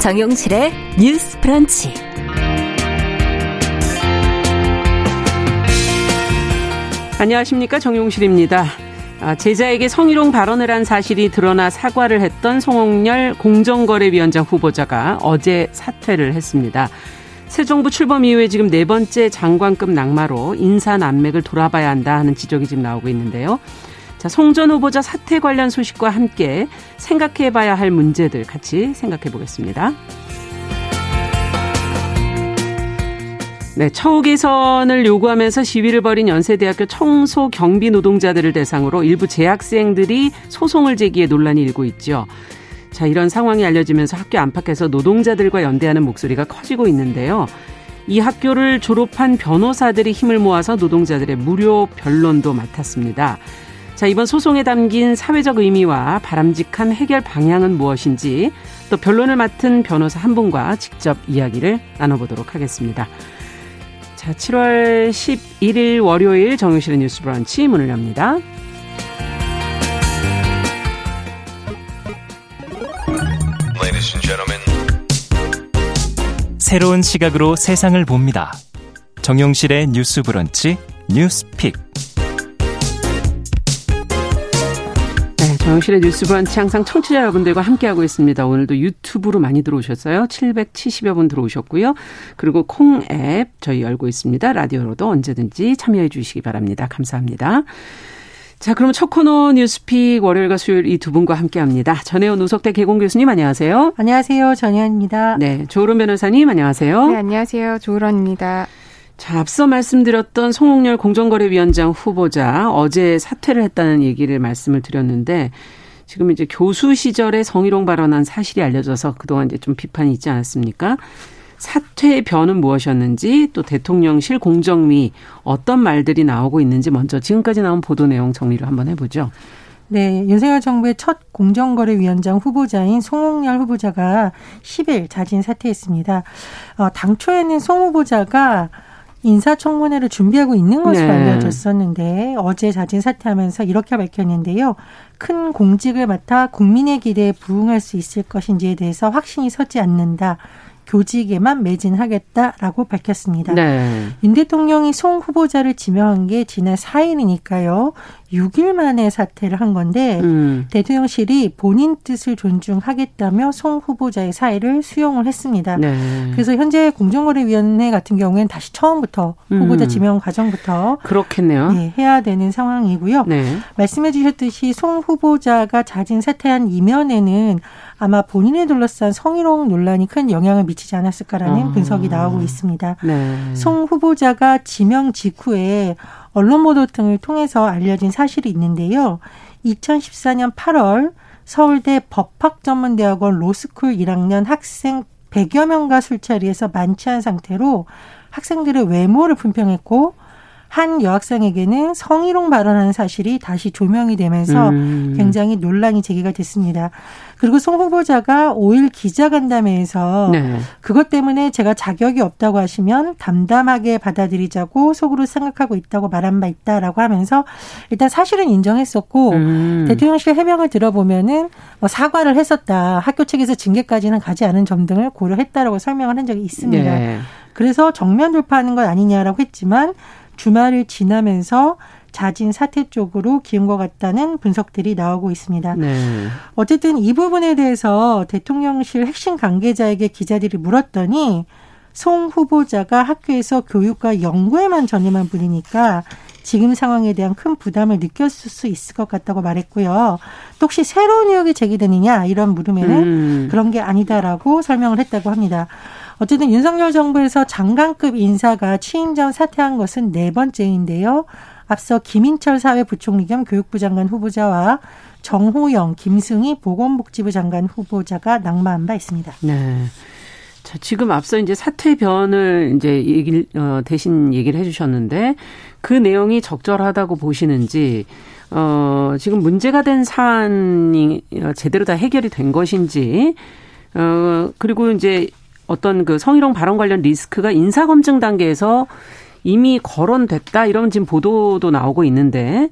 정용실의 뉴스 프런치. 안녕하십니까. 정용실입니다. 아, 제자에게 성희롱 발언을 한 사실이 드러나 사과를 했던 송홍열 공정거래위원장 후보자가 어제 사퇴를 했습니다. 새 정부 출범 이후에 지금 네 번째 장관급 낙마로 인사 난맥을 돌아봐야 한다 하는 지적이 지금 나오고 있는데요. 자, 송전 후보자 사퇴 관련 소식과 함께 생각해 봐야 할 문제들 같이 생각해 보겠습니다. 네, 처우 개선을 요구하면서 시위를 벌인 연세대학교 청소 경비 노동자들을 대상으로 일부 재학생들이 소송을 제기해 논란이 일고 있죠. 자, 이런 상황이 알려지면서 학교 안팎에서 노동자들과 연대하는 목소리가 커지고 있는데요. 이 학교를 졸업한 변호사들이 힘을 모아서 노동자들의 무료 변론도 맡았습니다. 자, 이번 소송에 담긴 사회적 의미와 바람직한 해결 방향은 무엇인지 또 변론을 맡은 변호사 한 분과 직접 이야기를 나눠보도록 하겠습니다. 자, 7월 11일 월요일 정유실의 뉴스 브런치 문을 엽니다. 새로운 시각으로 세상을 봅니다. 정용실의 뉴스 브런치 뉴스픽. 정실의 뉴스 브런치 항상 청취자 여러분들과 함께하고 있습니다. 오늘도 유튜브로 많이 들어오셨어요. 770여 분 들어오셨고요. 그리고 콩 앱 저희 열고 있습니다. 라디오로도 언제든지 참여해 주시기 바랍니다. 감사합니다. 자, 그럼 첫 코너 뉴스픽 월요일과 수요일 이 두 분과 함께 합니다. 전혜원 우석대 개공 교수님 안녕하세요. 안녕하세요. 전혜원입니다. 네, 조으론 변호사님 안녕하세요. 네, 안녕하세요. 조으론입니다. 자, 앞서 말씀드렸던 송홍열 공정거래위원장 후보자 어제 사퇴를 했다는 얘기를 말씀을 드렸는데 지금 이제 교수 시절에 성희롱 발언한 사실이 알려져서 그동안 이제 좀 비판이 있지 않았습니까? 사퇴의 변은 무엇이었는지 또 대통령실 공정위 어떤 말들이 나오고 있는지 먼저 지금까지 나온 보도 내용 정리를 한번 해보죠. 네, 윤석열 정부의 첫 공정거래위원장 후보자인 송홍열 후보자가 10일 자진 사퇴했습니다. 어, 당초에는 송 후보자가 인사청문회를 준비하고 있는 것으로 네. 알려졌었는데 어제 자진 사퇴하면서 이렇게 밝혔는데요. 큰 공직을 맡아 국민의 기대에 부응할 수 있을 것인지에 대해서 확신이 서지 않는다. 교직에만 매진하겠다라고 밝혔습니다. 네. 윤 대통령이 송 후보자를 지명한 게 지난 4일이니까요. 6일 만에 사퇴를 한 건데 음. 대통령실이 본인 뜻을 존중하겠다며 송 후보자의 사의를 수용을 했습니다. 네. 그래서 현재 공정거래위원회 같은 경우에는 다시 처음부터 음. 후보자 지명 과정부터 그렇겠네요. 네, 해야 되는 상황이고요. 네. 말씀해 주셨듯이 송 후보자가 자진 사퇴한 이면에는 아마 본인에 둘러싼 성희롱 논란이 큰 영향을 미치지 않았을까라는 아. 분석이 나오고 있습니다. 네. 송 후보자가 지명 직후에 언론 보도 등을 통해서 알려진 사실이 있는데요. 2014년 8월 서울대 법학전문대학원 로스쿨 1학년 학생 100여 명과 술자리에서 만취한 상태로 학생들의 외모를 품평했고 한 여학생에게는 성희롱 발언하는 사실이 다시 조명이 되면서 음. 굉장히 논란이 제기가 됐습니다. 그리고 송 후보자가 5일 기자간담회에서 네. 그것 때문에 제가 자격이 없다고 하시면 담담하게 받아들이자고 속으로 생각하고 있다고 말한 바 있다라고 하면서 일단 사실은 인정했었고 음. 대통령실 해명을 들어보면은 뭐 사과를 했었다. 학교 측에서 징계까지는 가지 않은 점 등을 고려했다라고 설명을 한 적이 있습니다. 네. 그래서 정면 돌파하는 것 아니냐라고 했지만 주말을 지나면서 자진 사퇴 쪽으로 기운 것 같다는 분석들이 나오고 있습니다. 네. 어쨌든 이 부분에 대해서 대통령실 핵심 관계자에게 기자들이 물었더니 송 후보자가 학교에서 교육과 연구에만 전념한 분이니까 지금 상황에 대한 큰 부담을 느꼈을 수 있을 것 같다고 말했고요. 또 혹시 새로운 의혹이 제기되느냐 이런 물음에는 음. 그런 게 아니다라고 설명을 했다고 합니다. 어쨌든 윤석열 정부에서 장관급 인사가 취임 전 사퇴한 것은 네 번째인데요. 앞서 김인철 사회부총리 겸 교육부 장관 후보자와 정호영, 김승희 보건복지부 장관 후보자가 낙마한 바 있습니다. 네. 자, 지금 앞서 이제 사퇴 변을 이제 얘기 어, 대신 얘기를 해 주셨는데 그 내용이 적절하다고 보시는지 어, 지금 문제가 된 사안이 제대로 다 해결이 된 것인지 어, 그리고 이제 어떤 그 성희롱 발언 관련 리스크가 인사 검증 단계에서 이미 거론됐다. 이런 지금 보도도 나오고 있는데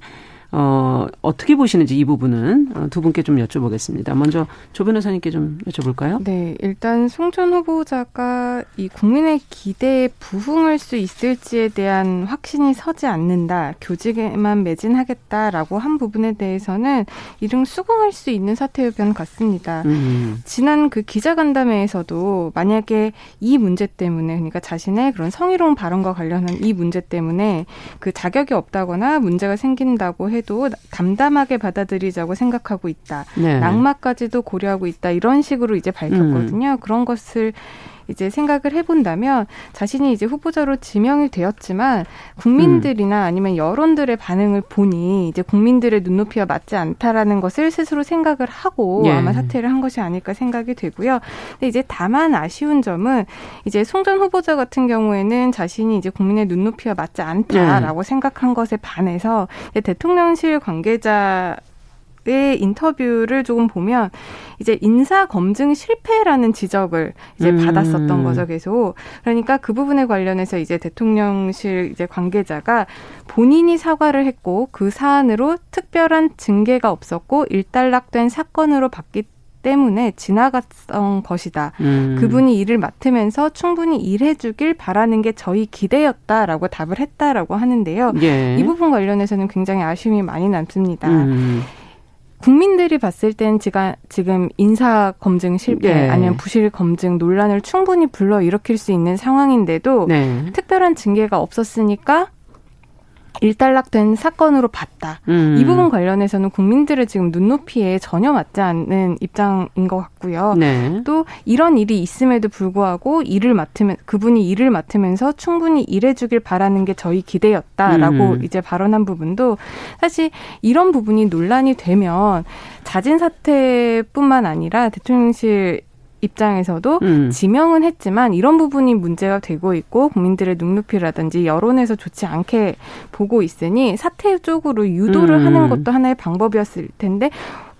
어, 어떻게 보시는지 이 부분은 어, 두 분께 좀 여쭤보겠습니다. 먼저 조 변호사님께 좀 여쭤볼까요? 네, 일단 송전 후보자가 이 국민의 기대에 부응할 수 있을지에 대한 확신이 서지 않는다, 교직에만 매진하겠다라고 한 부분에 대해서는 이름 수긍할 수 있는 사태였던 같습니다. 음. 지난 그 기자간담회에서도 만약에 이 문제 때문에 그러니까 자신의 그런 성희롱 발언과 관련한 이 문제 때문에 그 자격이 없다거나 문제가 생긴다고 해 해도 담담하게 받아들이자고 생각하고 있다. 네. 낙마까지도 고려하고 있다. 이런 식으로 이제 밝혔거든요. 음. 그런 것을 이제 생각을 해본다면 자신이 이제 후보자로 지명이 되었지만 국민들이나 아니면 여론들의 반응을 보니 이제 국민들의 눈높이와 맞지 않다라는 것을 스스로 생각을 하고 예. 아마 사퇴를 한 것이 아닐까 생각이 되고요. 근데 이제 다만 아쉬운 점은 이제 송 전 후보자 같은 경우에는 자신이 이제 국민의 눈높이와 맞지 않다라고 예. 생각한 것에 반해서 대통령실 관계자 의 인터뷰를 조금 보면 이제 인사 검증 실패라는 지적을 이제 음. 받았었던 거죠 계속 그러니까 그 부분에 관련해서 이제 대통령실 이제 관계자가 본인이 사과를 했고 그 사안으로 특별한 징계가 없었고 일단락된 사건으로 봤기 때문에 지나갔던 것이다. 음. 그분이 일을 맡으면서 충분히 일해주길 바라는 게 저희 기대였다라고 답을 했다라고 하는데요. 예. 이 부분 관련해서는 굉장히 아쉬움이 많이 남습니다. 음. 국민들이 봤을 땐 지가 지금 인사 검증 실패 네. 아니면 부실 검증 논란을 충분히 불러 일으킬 수 있는 상황인데도 네. 특별한 징계가 없었으니까 일단락된 사건으로 봤다. 음. 이 부분 관련해서는 국민들의 지금 눈높이에 전혀 맞지 않는 입장인 것 같고요. 네. 또 이런 일이 있음에도 불구하고 일을 맡으면 그분이 일을 맡으면서 충분히 일해주길 바라는 게 저희 기대였다라고 음. 이제 발언한 부분도 사실 이런 부분이 논란이 되면 자진 사퇴뿐만 아니라 대통령실 입장에서도 음. 지명은 했지만 이런 부분이 문제가 되고 있고 국민들의 눈높이라든지 여론에서 좋지 않게 보고 있으니 사퇴 쪽으로 유도를 음. 하는 것도 하나의 방법이었을 텐데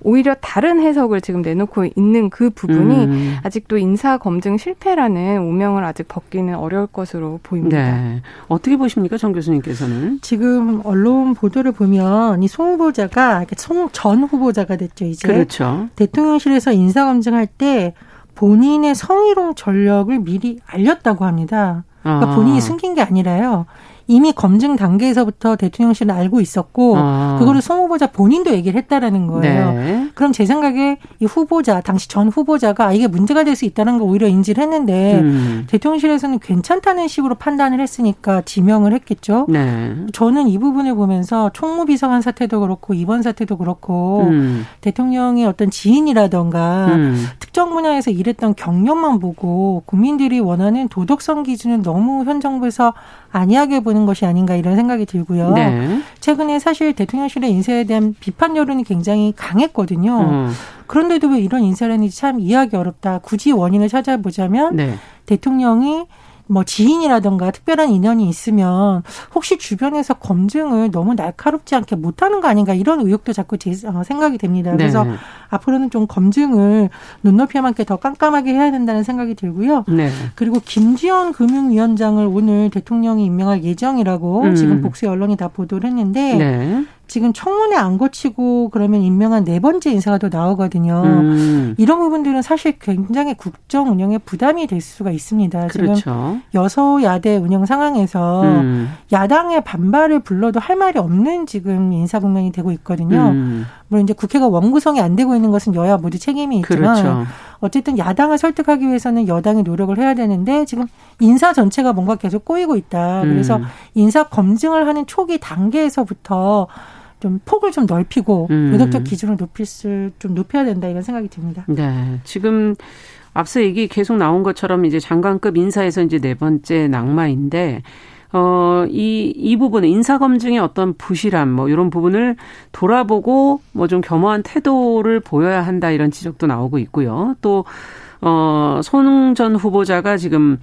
오히려 다른 해석을 지금 내놓고 있는 그 부분이 음. 아직도 인사 검증 실패라는 오명을 아직 벗기는 어려울 것으로 보입니다. 네. 어떻게 보십니까, 정 교수님께서는? 지금 언론 보도를 보면 이 송 후보자가 송전 후보자가 됐죠, 이제. 그렇죠. 대통령실에서 인사 검증할 때 본인의 성희롱 전력을 미리 알렸다고 합니다. 그러니까 아. 본인이 숨긴 게 아니라요. 이미 검증 단계에서부터 대통령실은 알고 있었고 아. 그거를 송 후보자 본인도 얘기를 했다라는 거예요. 네. 그럼 제 생각에 이 후보자 당시 전 후보자가 아, 이게 문제가 될 수 있다는 걸 오히려 인지를 했는데 음. 대통령실에서는 괜찮다는 식으로 판단을 했으니까 지명을 했겠죠. 네. 저는 이 부분을 보면서 총무비서관 사태도 그렇고 이번 사태도 그렇고 음. 대통령의 어떤 지인이라던가 음. 특정 분야에서 일했던 경력만 보고 국민들이 원하는 도덕성 기준을 너무 현 정부에서 안이하게 보는 것이 아닌가 이런 생각이 들고요. 네. 최근에 사실 대통령실의 인사에 대한 비판 여론이 굉장히 강했거든요. 음. 그런데도 왜 이런 인사를 했는지 참 이해하기 어렵다. 굳이 원인을 찾아보자면 네. 대통령이 뭐 지인이라던가 특별한 인연이 있으면 혹시 주변에서 검증을 너무 날카롭지 않게 못하는 거 아닌가 이런 의혹도 자꾸 제 어, 생각이 됩니다. 그래서 네. 앞으로는 좀 검증을 눈높이만큼 더 깜깜하게 해야 된다는 생각이 들고요. 네. 그리고 김지현 금융위원장을 오늘 대통령이 임명할 예정이라고 음. 지금 복수 언론이 다 보도를 했는데 네. 지금 청문회 안 거치고 그러면 임명한 네 번째 인사가 더 나오거든요. 음. 이런 부분들은 사실 굉장히 국정 운영에 부담이 될 수가 있습니다. 그렇죠. 지금 여소야대 운영 상황에서 음. 야당의 반발을 불러도 할 말이 없는 지금 인사 국면이 되고 있거든요. 음. 물론 이제 국회가 원구성이 안 되고 있는 것은 여야 모두 책임이 있지만 그렇죠. 어쨌든 야당을 설득하기 위해서는 여당이 노력을 해야 되는데 지금 인사 전체가 뭔가 계속 꼬이고 있다. 그래서 음. 인사 검증을 하는 초기 단계에서부터 좀 폭을 좀 넓히고 음. 도덕적 기준을 높일 수좀 높여야 된다 이런 생각이 듭니다. 네. 지금 앞서 얘기 계속 나온 것처럼 이제 장관급 인사에서 이제 네 번째 낙마인데 어, 이, 이 부분은 인사검증의 어떤 부실함, 뭐, 이런 부분을 돌아보고, 뭐, 좀 겸허한 태도를 보여야 한다, 이런 지적도 나오고 있고요. 또, 어, 손웅 전 후보자가 지금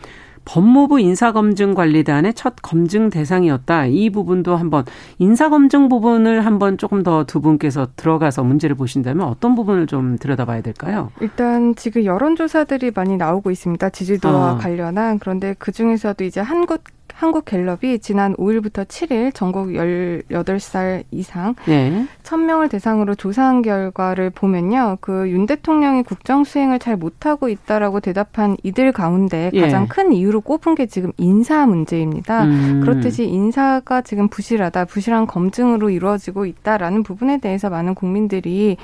법무부 인사검증관리단의 첫 검증 대상이었다. 이 부분도 한번 인사검증 부분을 한번 조금 더 두 분께서 들어가서 문제를 보신다면 어떤 부분을 좀 들여다봐야 될까요? 일단 지금 여론조사들이 많이 나오고 있습니다. 지지도와 아. 관련한 그런데 그 중에서도 이제 한국 한국갤럽이 지난 5일부터 7일 전국 18살 이상 네. 1000명을 대상으로 조사한 결과를 보면요. 그 윤 대통령이 국정 수행을 잘 못하고 있다라고 대답한 이들 가운데 예. 가장 예. 큰 이유로 꼽은 게 지금 인사 문제입니다. 음. 그렇듯이 인사가 지금 부실하다, 부실한 검증으로 이루어지고 있다라는 부분에 대해서 많은 국민들이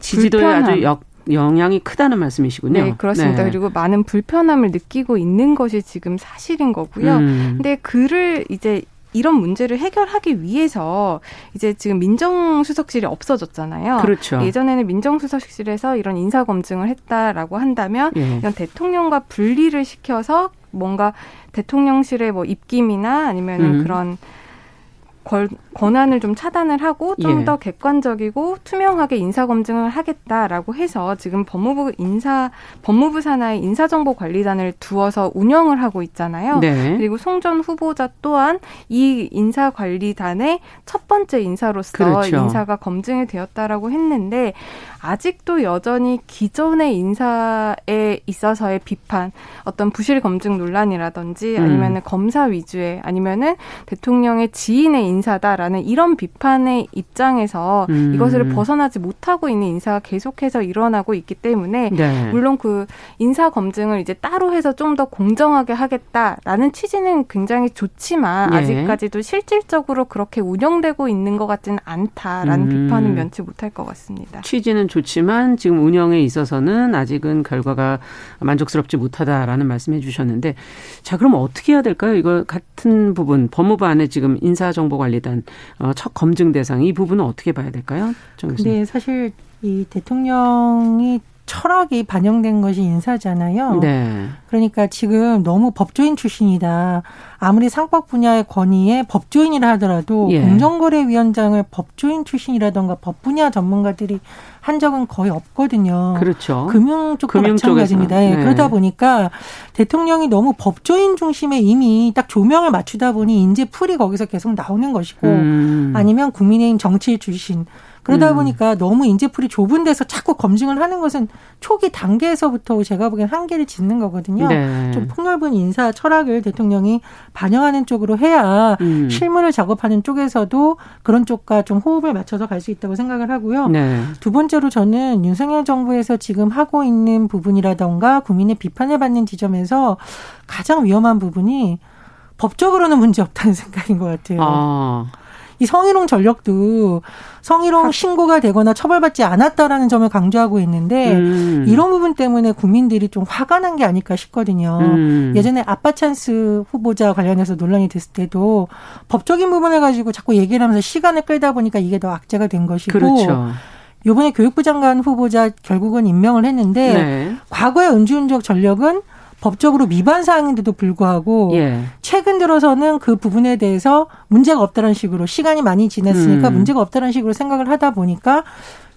지지도에 불편함. 아주 역 영향이 크다는 말씀이시군요. 네, 그렇습니다. 네. 그리고 많은 불편함을 느끼고 있는 것이 지금 사실인 거고요. 음. 근데 그를 이제 이런 문제를 해결하기 위해서 이제 지금 민정수석실이 없어졌잖아요. 그렇죠. 예전에는 민정수석실에서 이런 인사 검증을 했다라고 한다면 예. 이런 대통령과 분리를 시켜서 뭔가 대통령실의 뭐 입김이나 아니면 음. 그런 권한을 좀 차단을 하고 좀더 예. 객관적이고 투명하게 인사 검증을 하겠다라고 해서 지금 법무부 인사 법무부 산하의 인사정보관리단을 두어서 운영을 하고 있잖아요. 네. 그리고 송 전 후보자 또한 이 인사관리단의 첫 번째 인사로서 그렇죠. 인사가 검증이 되었다라고 했는데 아직도 여전히 기존의 인사에 있어서의 비판, 어떤 부실 검증 논란이라든지 아니면은 음. 검사 위주의 아니면은 대통령의 지인의 인사다라는 이런 비판의 입장에서 음. 이것을 벗어나지 못하고 있는 인사가 계속해서 일어나고 있기 때문에 네. 물론 그 인사 검증을 이제 따로 해서 좀 더 공정하게 하겠다라는 취지는 굉장히 좋지만 네. 아직까지도 실질적으로 그렇게 운영되고 있는 것 같지는 않다라는 음. 비판은 면치 못할 것 같습니다. 취지는 좋지만 지금 운영에 있어서는 아직은 결과가 만족스럽지 못하다라는 말씀해 주셨는데 자 그럼 어떻게 해야 될까요? 이거 같은 부분 법무부 안에 지금 인사정보관리단 어, 첫 검증 대상 이 부분은 어떻게 봐야 될까요? 네, 사실 이 대통령이 철학이 반영된 것이 인사잖아요. 네. 그러니까 지금 너무 법조인 출신이다. 아무리 상법 분야의 권위에 법조인이라 하더라도 예. 공정거래위원장을 법조인 출신이라던가 법 분야 전문가들이 한 적은 거의 없거든요. 그렇죠. 금융 쪽도 금융 마찬가지입니다. 예. 네. 그러다 보니까 대통령이 너무 법조인 중심에 이미 딱 조명을 맞추다 보니 인재 풀이 거기서 계속 나오는 것이고 음. 아니면 국민의힘 정치 출신 그러다 음. 보니까 너무 인재풀이 좁은 데서 자꾸 검증을 하는 것은 초기 단계에서부터 제가 보기엔 한계를 짓는 거거든요. 네. 좀 폭넓은 인사 철학을 대통령이 반영하는 쪽으로 해야 음. 실무를 작업하는 쪽에서도 그런 쪽과 좀 호흡을 맞춰서 갈 수 있다고 생각을 하고요. 네. 두 번째로 저는 윤석열 정부에서 지금 하고 있는 부분이라던가 국민의 비판을 받는 지점에서 가장 위험한 부분이 법적으로는 문제 없다는 생각인 것 같아요. 아. 이 성희롱 전력도 성희롱 신고가 되거나 처벌받지 않았다라는 점을 강조하고 있는데 음. 이런 부분 때문에 국민들이 좀 화가 난 게 아닐까 싶거든요. 음. 예전에 아빠 찬스 후보자 관련해서 논란이 됐을 때도 법적인 부분을 가지고 자꾸 얘기를 하면서 시간을 끌다 보니까 이게 더 악재가 된 것이고 그렇죠. 요번에 교육부 장관 후보자 결국은 임명을 했는데 네. 과거의 은주운적 전력은 법적으로 위반 사항인데도 불구하고 예. 최근 들어서는 그 부분에 대해서 문제가 없다는 식으로 시간이 많이 지났으니까 음. 문제가 없다는 식으로 생각을 하다 보니까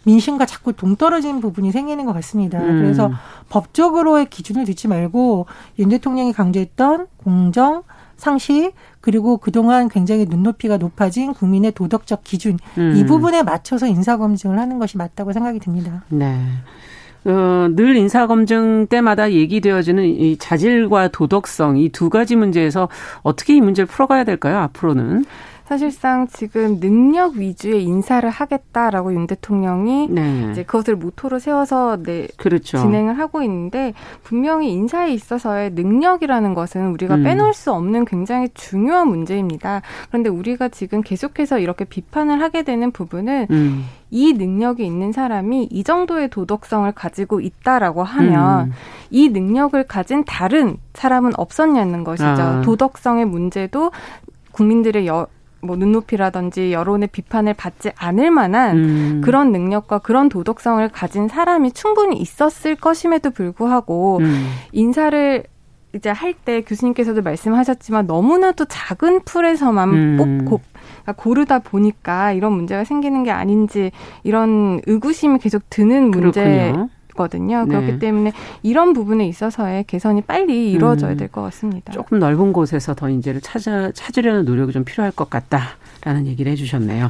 민심과 자꾸 동떨어진 부분이 생기는 것 같습니다. 음. 그래서 법적으로의 기준을 두지 말고 윤 대통령이 강조했던 공정, 상식 그리고 그동안 굉장히 눈높이가 높아진 국민의 도덕적 기준 음. 이 부분에 맞춰서 인사검증을 하는 것이 맞다고 생각이 듭니다. 네. 어, 늘 인사검증 때마다 얘기되어지는 이 자질과 도덕성 이 두 가지 문제에서 어떻게 이 문제를 풀어가야 될까요? 앞으로는? 사실상 지금 능력 위주의 인사를 하겠다라고 윤 대통령이 네. 이제 그것을 모토로 세워서 네, 그렇죠. 진행을 하고 있는데 분명히 인사에 있어서의 능력이라는 것은 우리가 음. 빼놓을 수 없는 굉장히 중요한 문제입니다. 그런데 우리가 지금 계속해서 이렇게 비판을 하게 되는 부분은 음. 이 능력이 있는 사람이 이 정도의 도덕성을 가지고 있다라고 하면 음. 이 능력을 가진 다른 사람은 없었냐는 것이죠. 아. 도덕성의 문제도 국민들의 여, 뭐 눈높이라든지 여론의 비판을 받지 않을 만한 음. 그런 능력과 그런 도덕성을 가진 사람이 충분히 있었을 것임에도 불구하고 음. 인사를 이제 할 때 교수님께서도 말씀하셨지만 너무나도 작은 풀에서만 음. 뽑고 그러니까 고르다 보니까 이런 문제가 생기는 게 아닌지 이런 의구심이 계속 드는 문제. 그 렇군요. 거든요. 네. 그렇기 때문에 이런 부분에 있어서의 개선이 빨리 이루어져야 음. 될것 같습니다. 조금 넓은 곳에서 더 인재를 찾아 찾으려는 노력이 좀 필요할 것 같다라는 얘기를 해주셨네요.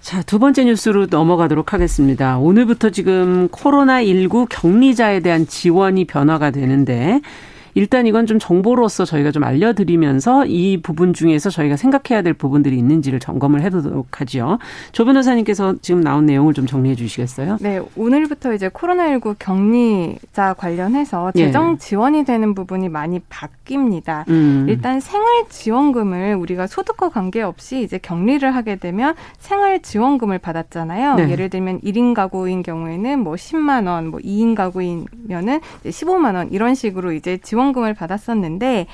자, 두 번째 뉴스로 넘어가도록 하겠습니다. 오늘부터 지금 코로나19 격리자에 대한 지원이 변화가 되는데 일단 이건 좀 정보로서 저희가 좀 알려드리면서 이 부분 중에서 저희가 생각해야 될 부분들이 있는지를 점검을 해보도록 하죠. 조 변호사님께서 지금 나온 내용을 좀 정리해 주시겠어요? 네, 오늘부터 이제 코로나19 격리자 관련해서 예. 재정 지원이 되는 부분이 많이 바뀝니다. 음. 일단 생활 지원금을 우리가 소득과 관계없이 이제 격리를 하게 되면 생활 지원금을 받았잖아요. 네. 예를 들면 1인 가구인 경우에는 뭐 10만 원, 뭐 2인 가구이면은 15만 원 이런 식으로 이제 지원 금을 받았었는데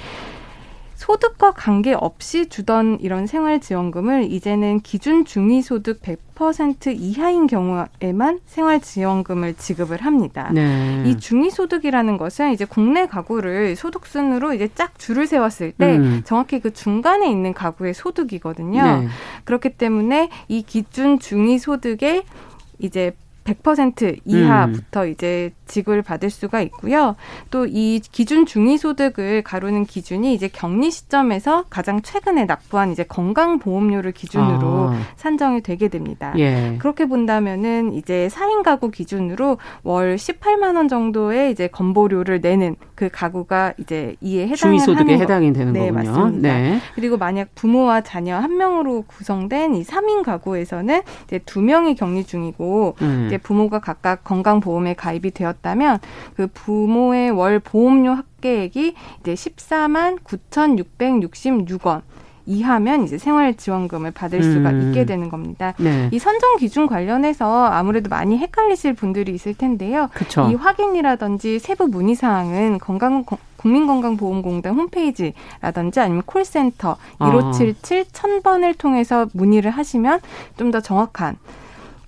소득과 관계없이 주던 이런 생활지원금을 이제는 기준 중위소득 100% 이하인 경우에만 생활지원금을 지급을 합니다. 네. 이 중위소득이라는 것은 이제 국내 가구를 소득순으로 이제 쫙 줄을 세웠을 때 음. 정확히 그 중간에 있는 가구의 소득이거든요. 네. 그렇기 때문에 이 기준 중위소득에 이제 100% 이하부터 음. 이제 지급을 받을 수가 있고요. 또 이 기준 중위소득을 가르는 기준이 이제 격리 시점에서 가장 최근에 납부한 이제 건강보험료를 기준으로 아. 산정이 되게 됩니다. 예. 그렇게 본다면은 이제 4인 가구 기준으로 월 18만 원 정도의 이제 건보료를 내는 그 가구가 이제 이에 해당을 중위소득에 해당이 되는 네, 거군요. 맞습니다. 네. 그리고 만약 부모와 자녀 한 명으로 구성된 이 3인 가구에서는 이제 두 명이 격리 중이고 음. 이제 부모가 각각 건강보험에 가입이 되었 다면 그 부모의 월 보험료 합계액이 이제 14만 9,666원. 이하면 이제 생활지원금을 받을 수가 음. 있게 되는 겁니다. 네. 이 선정 기준 관련해서 아무래도 많이 헷갈리실 분들이 있을 텐데요. 그쵸. 이 확인이라든지 세부 문의 사항은 건강 국민건강보험공단 홈페이지라든지 아니면 콜센터 1577 1000번을 통해서 문의를 하시면 좀 더 정확한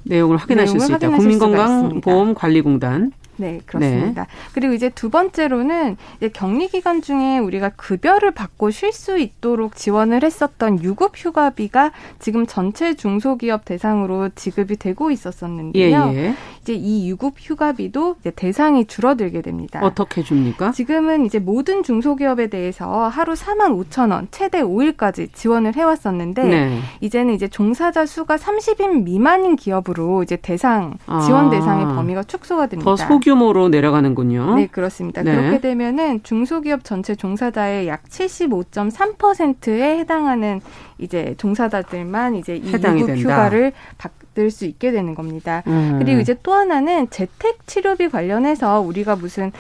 내용을 확인하실 내용을 수 있다. 국민건강보험관리공단 네, 그렇습니다. 네. 그리고 이제 두 번째로는 이제 격리 기간 중에 우리가 급여를 받고 쉴 수 있도록 지원을 했었던 유급 휴가비가 지금 전체 중소기업 대상으로 지급이 되고 있었었는데요. 예, 예. 이제 이 유급 휴가비도 이제 대상이 줄어들게 됩니다. 어떻게 줍니까? 지금은 이제 모든 중소기업에 대해서 하루 4만 5천 원, 최대 5일까지 지원을 해왔었는데 네. 이제는 이제 종사자 수가 30인 미만인 기업으로 이제 대상 지원 아. 대상의 범위가 축소가 됩니다. 더 소규 모로 내려가는군요. 네, 그렇습니다. 네. 그렇게 되면은 중소기업 전체 종사자의 약 75.3%에 해당하는 이제 종사자들만 이제 이 유급 휴가를 받을 수 있게 되는 겁니다. 음. 그리고 이제 또 하나는 재택 치료비 관련해서 우리가 무슨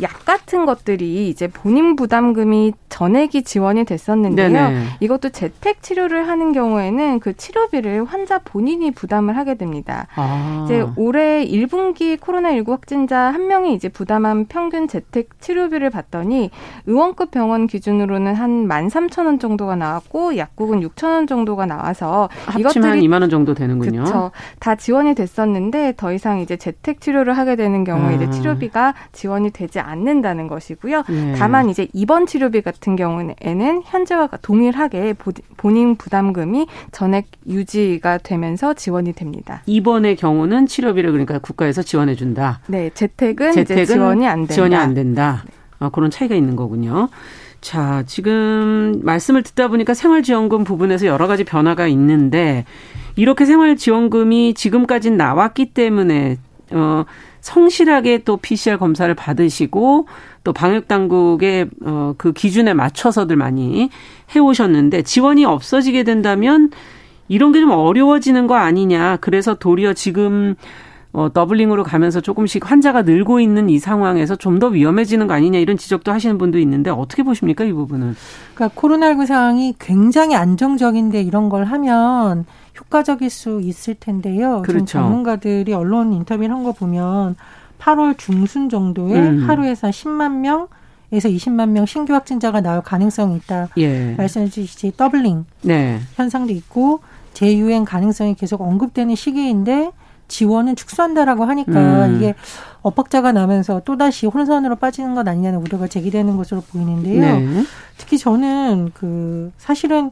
약 같은 것들이 이제 본인 부담금이 전액이 지원이 됐었는데요. 네네. 이것도 재택 치료를 하는 경우에는 그 치료비를 환자 본인이 부담을 하게 됩니다. 아. 이제 올해 1분기 코로나19 확진자 한 명이 이제 부담한 평균 재택 치료비를 봤더니 의원급 병원 기준으로는 한 13,000원 정도가 나왔고 약국은 6,000원 정도가 나와서 이것들이 한 2만 원 정도 되는군요. 그렇죠. 다 지원이 됐었는데 더 이상 이제 재택 치료를 하게 되는 경우에 아. 이제 치료비가 지원이 되지 않 는다는 것이고요. 네. 다만 이제 입원 치료비 같은 경우에는 현재와 동일하게 본인 부담금이 전액 유지가 되면서 지원이 됩니다. 입원의 경우는 치료비를 그러니까 국가에서 지원해 준다. 네, 재택은, 재택은 지원이 안 된다. 지원이 안 된다. 네. 아, 그런 차이가 있는 거군요. 자, 지금 말씀을 듣다 보니까 생활지원금 부분에서 여러 가지 변화가 있는데 이렇게 생활지원금이 지금까지 나왔기 때문에 어 성실하게 또 PCR 검사를 받으시고 또 방역 당국의 어그 기준에 맞춰서들 많이 해 오셨는데 지원이 없어지게 된다면 이런 게 좀 어려워지는 거 아니냐. 그래서 도리어 지금 어, doubling으로 가면서 조금씩 환자가 늘고 있는 이 상황에서 좀 더 위험해지는 거 아니냐 이런 지적도 하시는 분도 있는데 어떻게 보십니까 이 부분은? 그러니까 코로나19 상황이 굉장히 안정적인데 이런 걸 하면 효과적일 수 있을 텐데요. 그렇죠. 전문가들이 언론 인터뷰를 한 거 보면 8월 중순 정도에 음. 하루에서 10만 명 에서 20만 명 신규 확진자가 나올 가능성이 있다. 예. 말씀해 주신 doubling 네. 현상도 있고 재유행 가능성이 계속 언급되는 시기인데 지원은 축소한다라고 하니까 음. 이게 엇박자가 나면서 또다시 혼선으로 빠지는 것 아니냐는 우려가 제기되는 것으로 보이는데요. 네. 특히 저는 그 사실은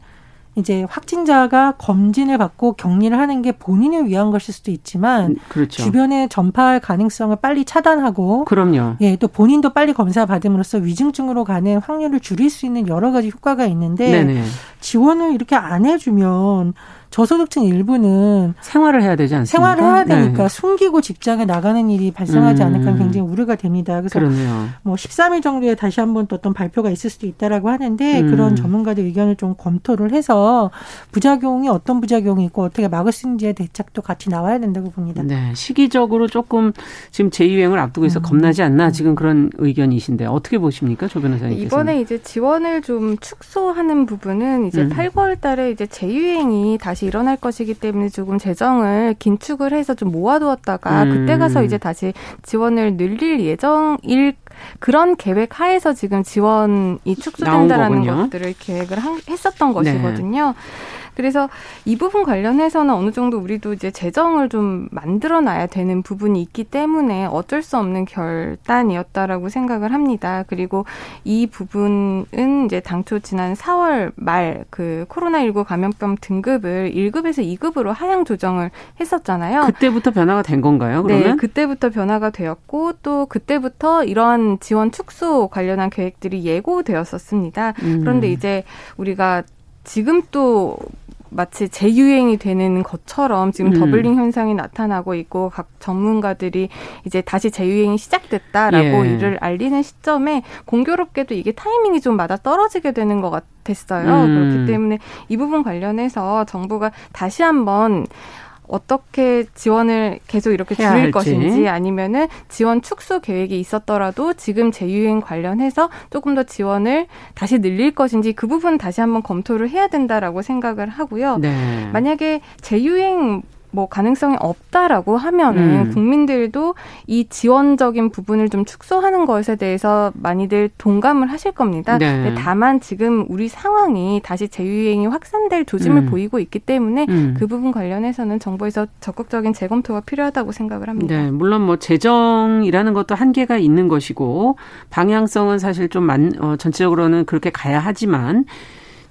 이제 확진자가 검진을 받고 격리를 하는 게 본인을 위한 것일 수도 있지만 음, 그렇죠. 주변에 전파할 가능성을 빨리 차단하고 그럼요. 예, 또 본인도 빨리 검사 받음으로써 위중증으로 가는 확률을 줄일 수 있는 여러 가지 효과가 있는데 네네. 지원을 이렇게 안 해주면 저소득층 일부는 생활을 해야 되지 않습니까? 생활을 해야 되니까 네. 숨기고 직장에 나가는 일이 발생하지 음. 않을까 굉장히 우려가 됩니다. 그래서 그러네요. 뭐 13일 정도에 다시 한번 또 어떤 발표가 있을 수도 있다라고 하는데 음. 그런 전문가들 의견을 좀 검토를 해서 부작용이 어떤 부작용이 있고 어떻게 막을 수 있는지에 대책도 같이 나와야 된다고 봅니다. 네. 시기적으로 조금 지금 재2유행을 앞두고 있어 음. 겁나지 않나 지금 그런 의견이신데 어떻게 보십니까? 조 변호사님께서. 이번에 이제 지원을 좀 축소하는 부분은 이제 음. 8, 9월 달에 이제 재유행이 다시 일어날 것이기 때문에 조금 재정을 긴축을 해서 좀 모아두었다가 음. 그때 가서 이제 다시 지원을 늘릴 예정일 그런 계획 하에서 지금 지원이 축소된다라는 것들을 계획을 한, 했었던 네. 것이거든요. 네. 그래서 이 부분 관련해서는 어느 정도 우리도 이제 재정을 좀 만들어 놔야 되는 부분이 있기 때문에 어쩔 수 없는 결단이었다라고 생각을 합니다. 그리고 이 부분은 이제 당초 지난 4월 말 그 코로나19 감염병 등급을 1급에서 2급으로 하향 조정을 했었잖아요. 그때부터 변화가 된 건가요? 네, 그러면? 네, 그때부터 변화가 되었고 또 그때부터 이런 지원 축소 관련한 계획들이 예고되었었습니다. 음. 그런데 이제 우리가 지금 또 마치 재유행이 되는 것처럼 지금 음. 더블링 현상이 나타나고 있고 각 전문가들이 이제 다시 재유행이 시작됐다라고 예. 이를 알리는 시점에 공교롭게도 이게 타이밍이 좀 맞아 떨어지게 되는 것 같았어요. 음. 그렇기 때문에 이 부분 관련해서 정부가 다시 한번 어떻게 지원을 계속 이렇게 줄일 할지. 것인지 아니면은 지원 축소 계획이 있었더라도 지금 재유행 관련해서 조금 더 지원을 다시 늘릴 것인지 그 부분 다시 한번 검토를 해야 된다라고 생각을 하고요. 네. 만약에 재유행 뭐 가능성이 없다라고 하면은 음. 국민들도 이 지원적인 부분을 좀 축소하는 것에 대해서 많이들 동감을 하실 겁니다. 네. 다만 지금 우리 상황이 다시 재유행이 확산될 조짐을 음. 보이고 있기 때문에 음. 그 부분 관련해서는 정부에서 적극적인 재검토가 필요하다고 생각을 합니다. 네, 물론 뭐 재정이라는 것도 한계가 있는 것이고 방향성은 사실 좀 만, 어, 전체적으로는 그렇게 가야 하지만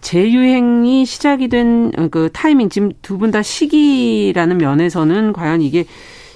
재유행이 시작이 된 그 타이밍 지금 두 분 다 시기라는 면에서는 과연 이게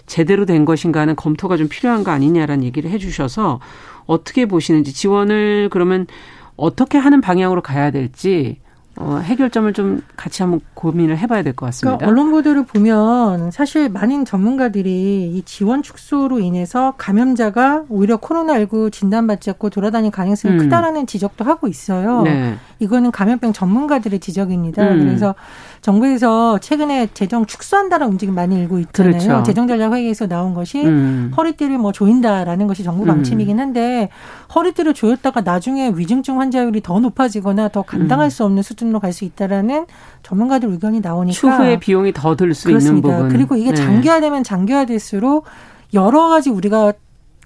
제대로 된 것인가 하는 검토가 좀 필요한 거 아니냐라는 얘기를 해 주셔서 어떻게 보시는지 지원을 그러면 어떻게 하는 방향으로 가야 될지 어, 해결점을 좀 같이 한번 고민을 해봐야 될 것 같습니다. 그러니까 언론 보도를 보면 사실 많은 전문가들이 이 지원 축소로 인해서 감염자가 오히려 코로나19 진단받지 않고 돌아다닐 가능성이 음. 크다라는 지적도 하고 있어요. 네. 이거는 감염병 전문가들의 지적입니다. 음. 그래서 정부에서 최근에 재정 축소한다는 움직임 많이 일고 있잖아요. 그렇죠. 재정 전략 회의에서 나온 것이 음. 허리띠를 뭐 조인다라는 것이 정부 음. 방침이긴 한데 허리띠를 조였다가 나중에 위중증 환자율이 더 높아지거나 더 감당할 음. 수 없는 수준 으로 갈 수 있다라는 전문가들 의견이 나오니까 추후에 비용이 더 들 수 있는 부분. 그리고 이게 네. 장기화되면 장기화될수록 여러 가지 우리가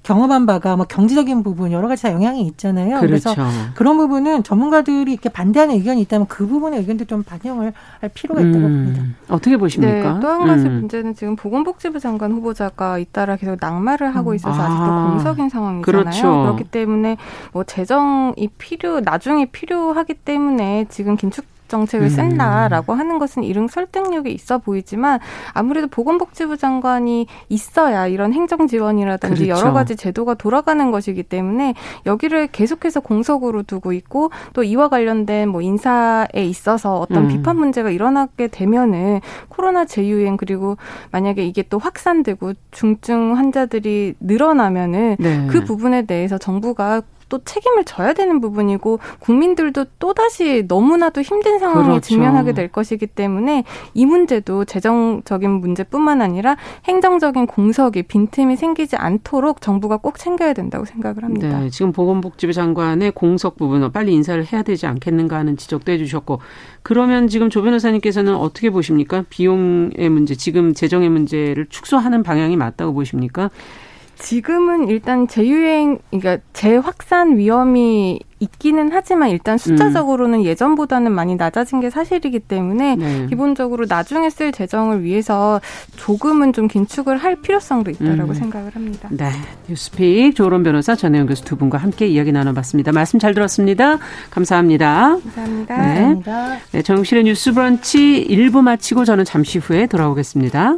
경험한 바가 뭐 경제적인 부분 여러 가지 다 영향이 있잖아요. 그렇죠. 그래서 그런 부분은 전문가들이 이렇게 반대하는 의견이 있다면 그 부분의 의견도 좀 반영을 할 필요가 있다고 음. 봅니다. 어떻게 보십니까? 네, 또 한 가지 음. 문제는 지금 보건복지부 장관 후보자가 잇따라 계속 낙마를 하고 음. 있어서 아. 직도 공석인 상황이잖아요. 그렇죠. 그렇기 때문에 뭐 재정이 필요 나중에 필요하기 때문에 지금 긴축 정책을 음. 쓴다라고 하는 것은 이런 설득력이 있어 보이지만 아무래도 보건복지부 장관이 있어야 이런 행정 지원이라든지 그렇죠. 여러 가지 제도가 돌아가는 것이기 때문에 여기를 계속해서 공석으로 두고 있고 또 이와 관련된 뭐 인사에 있어서 어떤 음. 비판 문제가 일어나게 되면은 코로나 재유행 그리고 만약에 이게 또 확산되고 중증 환자들이 늘어나면은 네. 그 부분에 대해서 정부가 또 책임을 져야 되는 부분이고 국민들도 또다시 너무나도 힘든 상황에 그렇죠. 직면하게 될 것이기 때문에 이 문제도 재정적인 문제뿐만 아니라 행정적인 공석이 빈틈이 생기지 않도록 정부가 꼭 챙겨야 된다고 생각을 합니다. 네, 지금 보건복지부 장관의 공석 부분을 빨리 인사를 해야 되지 않겠는가 하는 지적도 해주셨고 그러면 지금 조 변호사님께서는 어떻게 보십니까? 비용의 문제, 지금 재정의 문제를 축소하는 방향이 맞다고 보십니까? 지금은 일단 재유행, 그러니까 재확산 위험이 있기는 하지만 일단 숫자적으로는 음. 예전보다는 많이 낮아진 게 사실이기 때문에 네. 기본적으로 나중에 쓸 재정을 위해서 조금은 좀 긴축을 할 필요성도 있다라고 음. 생각을 합니다. 네. 뉴스픽 조론 변호사 전혜영 교수 두 분과 함께 이야기 나눠봤습니다. 말씀 잘 들었습니다. 감사합니다. 감사합니다. 네. 감사합니다. 네, 정실의 뉴스 브런치 1부 마치고 저는 잠시 후에 돌아오겠습니다.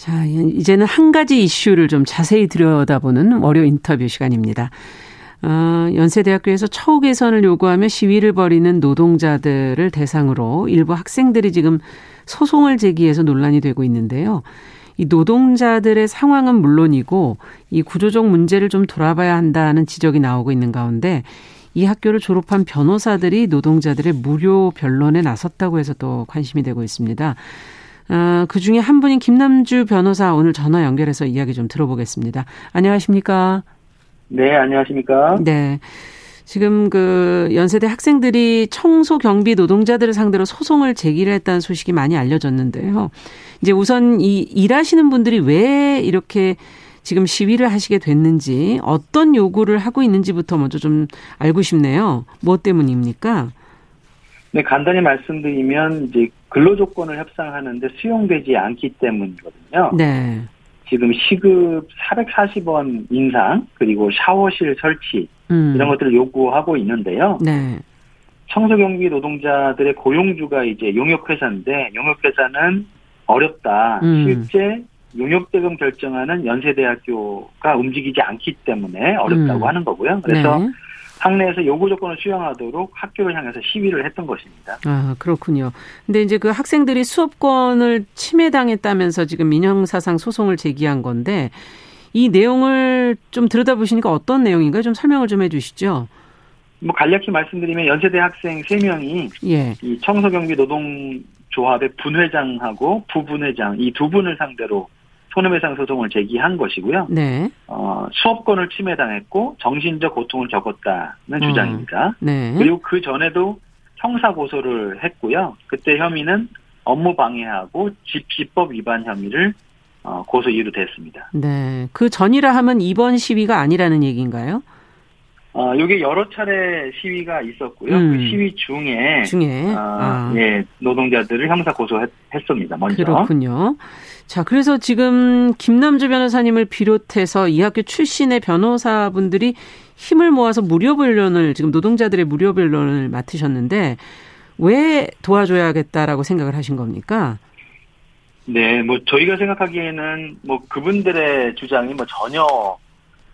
자, 이제는 한 가지 이슈를 좀 자세히 들여다보는 월요 인터뷰 시간입니다. 어, 연세대학교에서 처우 개선을 요구하며 시위를 벌이는 노동자들을 대상으로 일부 학생들이 지금 소송을 제기해서 논란이 되고 있는데요. 이 노동자들의 상황은 물론이고 이 구조적 문제를 좀 돌아봐야 한다는 지적이 나오고 있는 가운데 이 학교를 졸업한 변호사들이 노동자들의 무료 변론에 나섰다고 해서 또 관심이 되고 있습니다. 어, 그 중에 한 분인 김남주 변호사 오늘 전화 연결해서 이야기 좀 들어보겠습니다. 안녕하십니까? 네, 안녕하십니까? 네. 지금 그 연세대 학생들이 청소 경비 노동자들을 상대로 소송을 제기를 했다는 소식이 많이 알려졌는데요. 이제 우선 이 일하시는 분들이 왜 이렇게 지금 시위를 하시게 됐는지 어떤 요구를 하고 있는지부터 먼저 좀 알고 싶네요. 뭐 때문입니까? 네, 간단히 말씀드리면 이제 근로 조건을 협상하는데 수용되지 않기 때문이거든요. 네. 지금 시급 440원 인상 그리고 샤워실 설치 음. 이런 것들을 요구하고 있는데요. 네. 청소경비 노동자들의 고용주가 이제 용역회사인데 용역회사는 어렵다. 음. 실제 용역대금 결정하는 연세대학교가 움직이지 않기 때문에 어렵다고 음. 하는 거고요. 그래서 네. 학내에서 요구 조건을 수용하도록 학교를 향해서 시위를 했던 것입니다. 아, 그렇군요. 근데 이제 그 학생들이 수업권을 침해당했다면서 지금 민형사상 소송을 제기한 건데 이 내용을 좀 들여다보시니까 어떤 내용인가요? 좀 설명을 좀 해 주시죠. 뭐 간략히 말씀드리면 연세대 학생 3명이 예. 이 청소경비 노동조합의 분회장하고 부분회장 이 두 분을 상대로 손해배상 소송을 제기한 것이고요. 네. 어, 수업권을 침해당했고 정신적 고통을 겪었다는 음. 주장입니다. 네. 그리고 그 전에도 형사 고소를 했고요. 그때 혐의는 업무 방해하고 집시법 위반 혐의를 어, 고소 이유로 됐습니다. 네. 그 전이라 하면 이번 시위가 아니라는 얘기인가요? 어, 요게 여러 차례 시위가 있었고요. 음. 그 시위 중에, 중에, 어, 아. 예, 노동자들을 형사 고소했습니다. 먼저. 그렇군요. 자, 그래서 지금 김남주 변호사님을 비롯해서 이 학교 출신의 변호사분들이 힘을 모아서 무료 변론을 지금 노동자들의 무료 변론을 맡으셨는데 왜 도와줘야겠다라고 생각을 하신 겁니까? 네, 뭐 저희가 생각하기에는 뭐 그분들의 주장이 뭐 전혀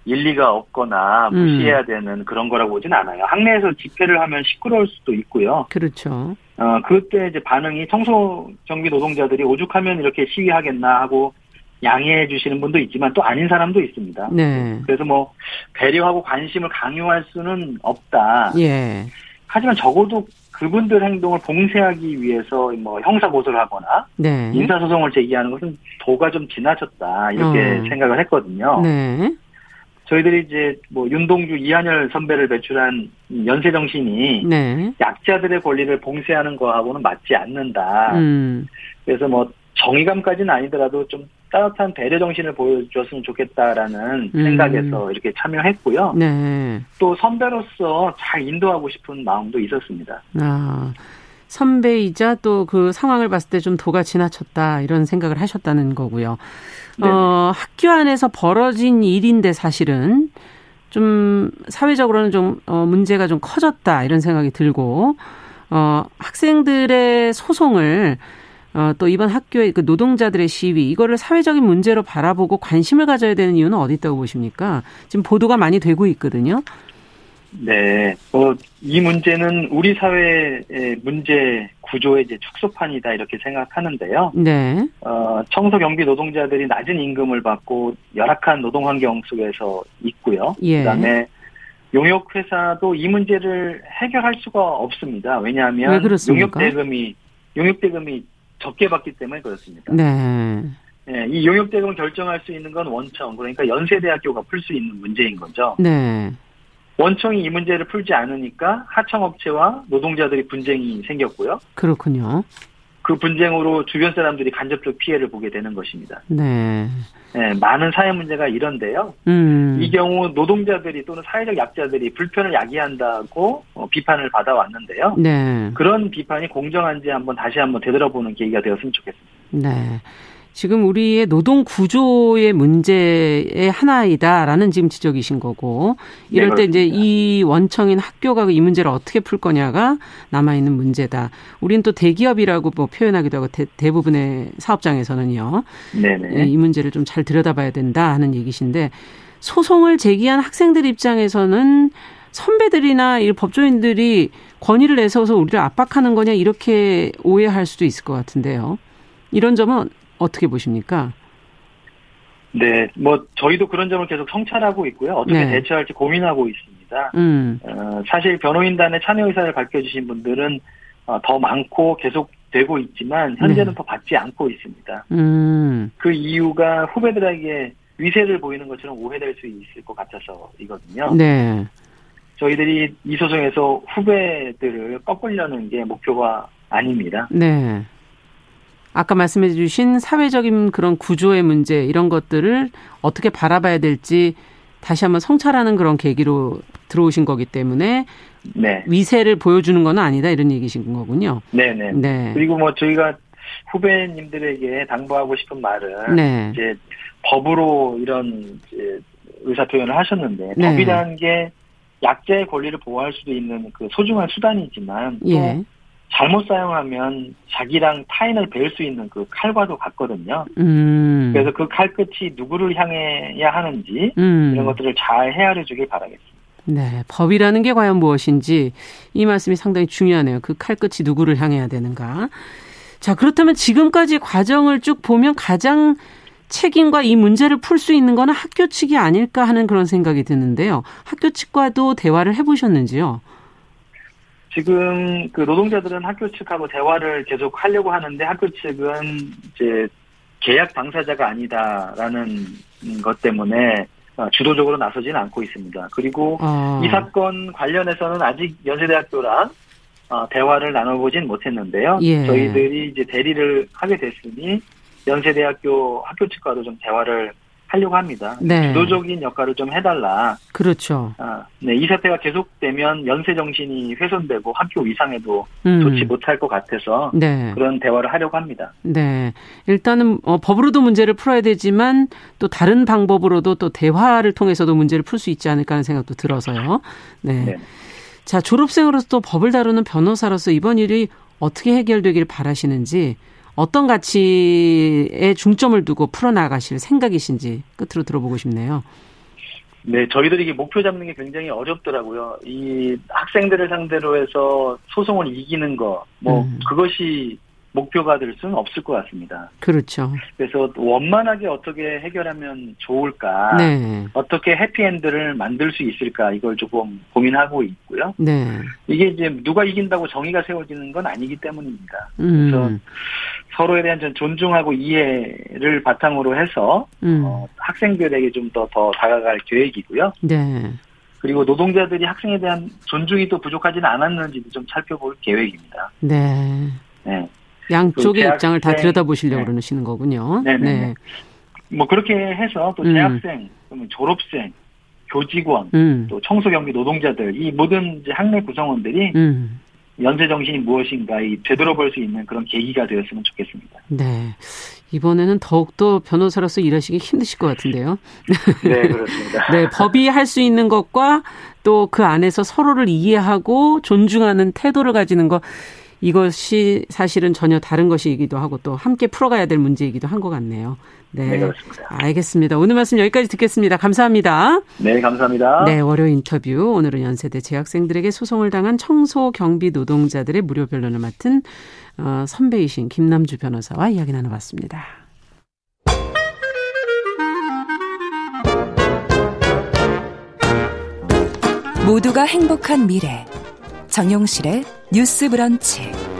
일리가 없거나 음. 무시해야 음. 되는 그런 거라고 보진 않아요. 학내에서 집회를 하면 시끄러울 수도 있고요. 그렇죠. 어, 그때 이제 반응이 청소 경비 노동자들이 오죽하면 이렇게 시위하겠나 하고 양해해 주시는 분도 있지만 또 아닌 사람도 있습니다. 네. 그래서 뭐 배려하고 관심을 강요할 수는 없다. 예. 하지만 적어도 그분들 행동을 봉쇄하기 위해서 뭐 형사 고소를 하거나 네. 인사 소송을 제기하는 것은 도가 좀 지나쳤다 이렇게 어. 생각을 했거든요. 네. 저희들이 이제 뭐 윤동주 이한열 선배를 배출한 연세 정신이 네. 약자들의 권리를 봉쇄하는 거하고는 맞지 않는다. 음. 그래서 뭐 정의감까지는 아니더라도 좀 따뜻한 배려 정신을 보여줬으면 좋겠다라는 음. 생각에서 이렇게 참여했고요. 네. 또 선배로서 잘 인도하고 싶은 마음도 있었습니다. 아. 선배이자 또 그 상황을 봤을 때 좀 도가 지나쳤다 이런 생각을 하셨다는 거고요. 네. 어, 학교 안에서 벌어진 일인데 사실은 좀 사회적으로는 좀 어, 문제가 좀 커졌다 이런 생각이 들고 어, 학생들의 소송을 어, 또 이번 학교의 그 노동자들의 시위 이거를 사회적인 문제로 바라보고 관심을 가져야 되는 이유는 어디 있다고 보십니까? 지금 보도가 많이 되고 있거든요. 네, 뭐, 이 문제는 우리 사회의 문제 구조의 이제 축소판이다 이렇게 생각하는데요. 네. 어, 청소 경비 노동자들이 낮은 임금을 받고 열악한 노동 환경 속에서 있고요. 예. 그다음에 용역 회사도 이 문제를 해결할 수가 없습니다. 왜냐하면 용역 대금이 용역 대금이 적게 받기 때문에 그렇습니다. 네. 네, 이 용역 대금을 결정할 수 있는 건 원청 그러니까 연세대학교가 풀 수 있는 문제인 거죠. 네. 원청이 이 문제를 풀지 않으니까 하청업체와 노동자들이 분쟁이 생겼고요. 그렇군요. 그 분쟁으로 주변 사람들이 간접적 피해를 보게 되는 것입니다. 네. 네 많은 사회 문제가 이런데요. 음. 이 경우 노동자들이 또는 사회적 약자들이 불편을 야기한다고 어, 비판을 받아왔는데요. 네. 그런 비판이 공정한지 한번 다시 한번 되돌아보는 계기가 되었으면 좋겠습니다. 네. 지금 우리의 노동 구조의 문제의 하나이다라는 지금 지적이신 거고 이럴 네, 때 이제 이 원청인 학교가 이 문제를 어떻게 풀 거냐가 남아 있는 문제다. 우리는 또 대기업이라고 뭐 표현하기도 하고 대, 부분의 사업장에서는요. 네네. 네. 이 문제를 좀 잘 들여다봐야 된다 하는 얘기신데 소송을 제기한 학생들 입장에서는 선배들이나 이 법조인들이 권위를 내서서 우리를 압박하는 거냐 이렇게 오해할 수도 있을 것 같은데요. 이런 점은 어떻게 보십니까? 네, 뭐 저희도 그런 점을 계속 성찰하고 있고요. 어떻게 네. 대처할지 고민하고 있습니다. 음. 어, 사실 변호인단의 참여 의사를 밝혀주신 분들은 어, 더 많고 계속 되고 있지만 현재는 네. 더 받지 않고 있습니다. 음. 그 이유가 후배들에게 위세를 보이는 것처럼 오해될 수 있을 것 같아서이거든요. 네. 저희들이 이 소송에서 후배들을 꺾으려는 게 목표가 아닙니다. 네. 아까 말씀해 주신 사회적인 그런 구조의 문제 이런 것들을 어떻게 바라봐야 될지 다시 한번 성찰하는 그런 계기로 들어오신 거기 때문에 네. 위세를 보여주는 건 아니다 이런 얘기신 거군요. 네네. 네. 그리고 뭐 저희가 후배님들에게 당부하고 싶은 말은 네. 이제 법으로 이런 이제 의사 표현을 하셨는데 네. 법이라는 게 약자의 권리를 보호할 수도 있는 그 소중한 수단이지만 또 예. 잘못 사용하면 자기랑 타인을 베일 수 있는 그 칼과도 같거든요. 음. 그래서 그 칼끝이 누구를 향해야 하는지 음. 이런 것들을 잘 헤아려 주길 바라겠습니다. 네, 법이라는 게 과연 무엇인지 이 말씀이 상당히 중요하네요. 그 칼끝이 누구를 향해야 되는가. 자, 그렇다면 지금까지 과정을 쭉 보면 가장 책임과 이 문제를 풀 수 있는 거는 학교 측이 아닐까 하는 그런 생각이 드는데요. 학교 측과도 대화를 해보셨는지요? 지금 그 노동자들은 학교 측하고 대화를 계속 하려고 하는데 학교 측은 이제 계약 당사자가 아니다라는 것 때문에 주도적으로 나서지는 않고 있습니다. 그리고 어. 이 사건 관련해서는 아직 연세대학교랑 어, 대화를 나눠보진 못했는데요. 예. 저희들이 이제 대리를 하게 됐으니 연세대학교 학교 측과도 좀 대화를 하려고 합니다. 네. 주도적인 역할을 좀 해달라. 그렇죠. 아, 네, 이 사태가 계속되면 연쇄 정신이 훼손되고 학교 위상에도 음. 좋지 못할 것 같아서 네. 그런 대화를 하려고 합니다. 네, 일단은 어, 법으로도 문제를 풀어야 되지만 또 다른 방법으로도 또 대화를 통해서도 문제를 풀 수 있지 않을까 하는 생각도 들어서요. 네. 네. 자, 졸업생으로서 또 법을 다루는 변호사로서 이번 일이 어떻게 해결되길 바라시는지 어떤 가치에 중점을 두고 풀어나가실 생각이신지 끝으로 들어보고 싶네요. 네, 저희들이 이게 목표 잡는 게 굉장히 어렵더라고요. 이 학생들을 상대로 해서 소송을 이기는 거, 뭐, 음. 그것이 목표가 될 수는 없을 것 같습니다. 그렇죠. 그래서 원만하게 어떻게 해결하면 좋을까, 네. 어떻게 해피엔드를 만들 수 있을까 이걸 조금 고민하고 있고요. 네. 이게 이제 누가 이긴다고 정의가 세워지는 건 아니기 때문입니다. 음. 그래서 서로에 대한 좀 존중하고 이해를 바탕으로 해서 음. 어, 학생들에게 좀 더더 더 다가갈 계획이고요. 네. 그리고 노동자들이 학생에 대한 존중이 또 부족하지는 않았는지도 좀 살펴볼 계획입니다. 네. 네. 양쪽의 그 입장을 다 들여다보시려고 네. 그러시는 거군요. 네네. 네. 뭐 그렇게 해서 또 음. 재학생, 음. 졸업생, 교직원, 음. 또 청소경비 노동자들 이 모든 학내 구성원들이 음. 연쇄 정신이 무엇인가 이 되돌아볼 수 있는 그런 계기가 되었으면 좋겠습니다. 네. 이번에는 더욱더 변호사로서 일하시기 힘드실 것 같은데요. 네, 그렇습니다. 네, 법이 할 수 있는 것과 또 그 안에서 서로를 이해하고 존중하는 태도를 가지는 것 이것이 사실은 전혀 다른 것이기도 하고 또 함께 풀어가야 될 문제이기도 한 것 같네요. 네, 네 그렇습니다. 알겠습니다. 오늘 말씀 여기까지 듣겠습니다. 감사합니다. 네, 감사합니다. 네, 월요 인터뷰. 오늘은 연세대 재학생들에게 소송을 당한 청소 경비 노동자들의 무료 변론을 맡은 어, 선배이신 김남주 변호사와 이야기 나눠봤습니다. 모두가 행복한 미래. 정용실의 뉴스 브런치.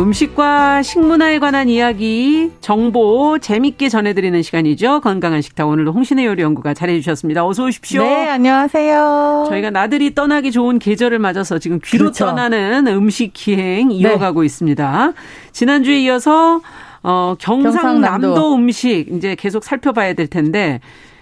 음식과 식문화에 관한 이야기, 정보 재밌게 전해드리는 시간이죠. 건강한 식탁 오늘도 홍신의 요리 연구가 잘해주셨습니다. 어서 오십시오. 네, 안녕하세요. 저희가 나들이 떠나기 좋은 계절을 맞아서 지금 귀로 그렇죠. 떠나는 음식 기행 네. 이어가고 네. 있습니다. 지난주에 이어서 어, 경상남도, 경상남도 음식 이제 계속 살펴봐야 될 텐데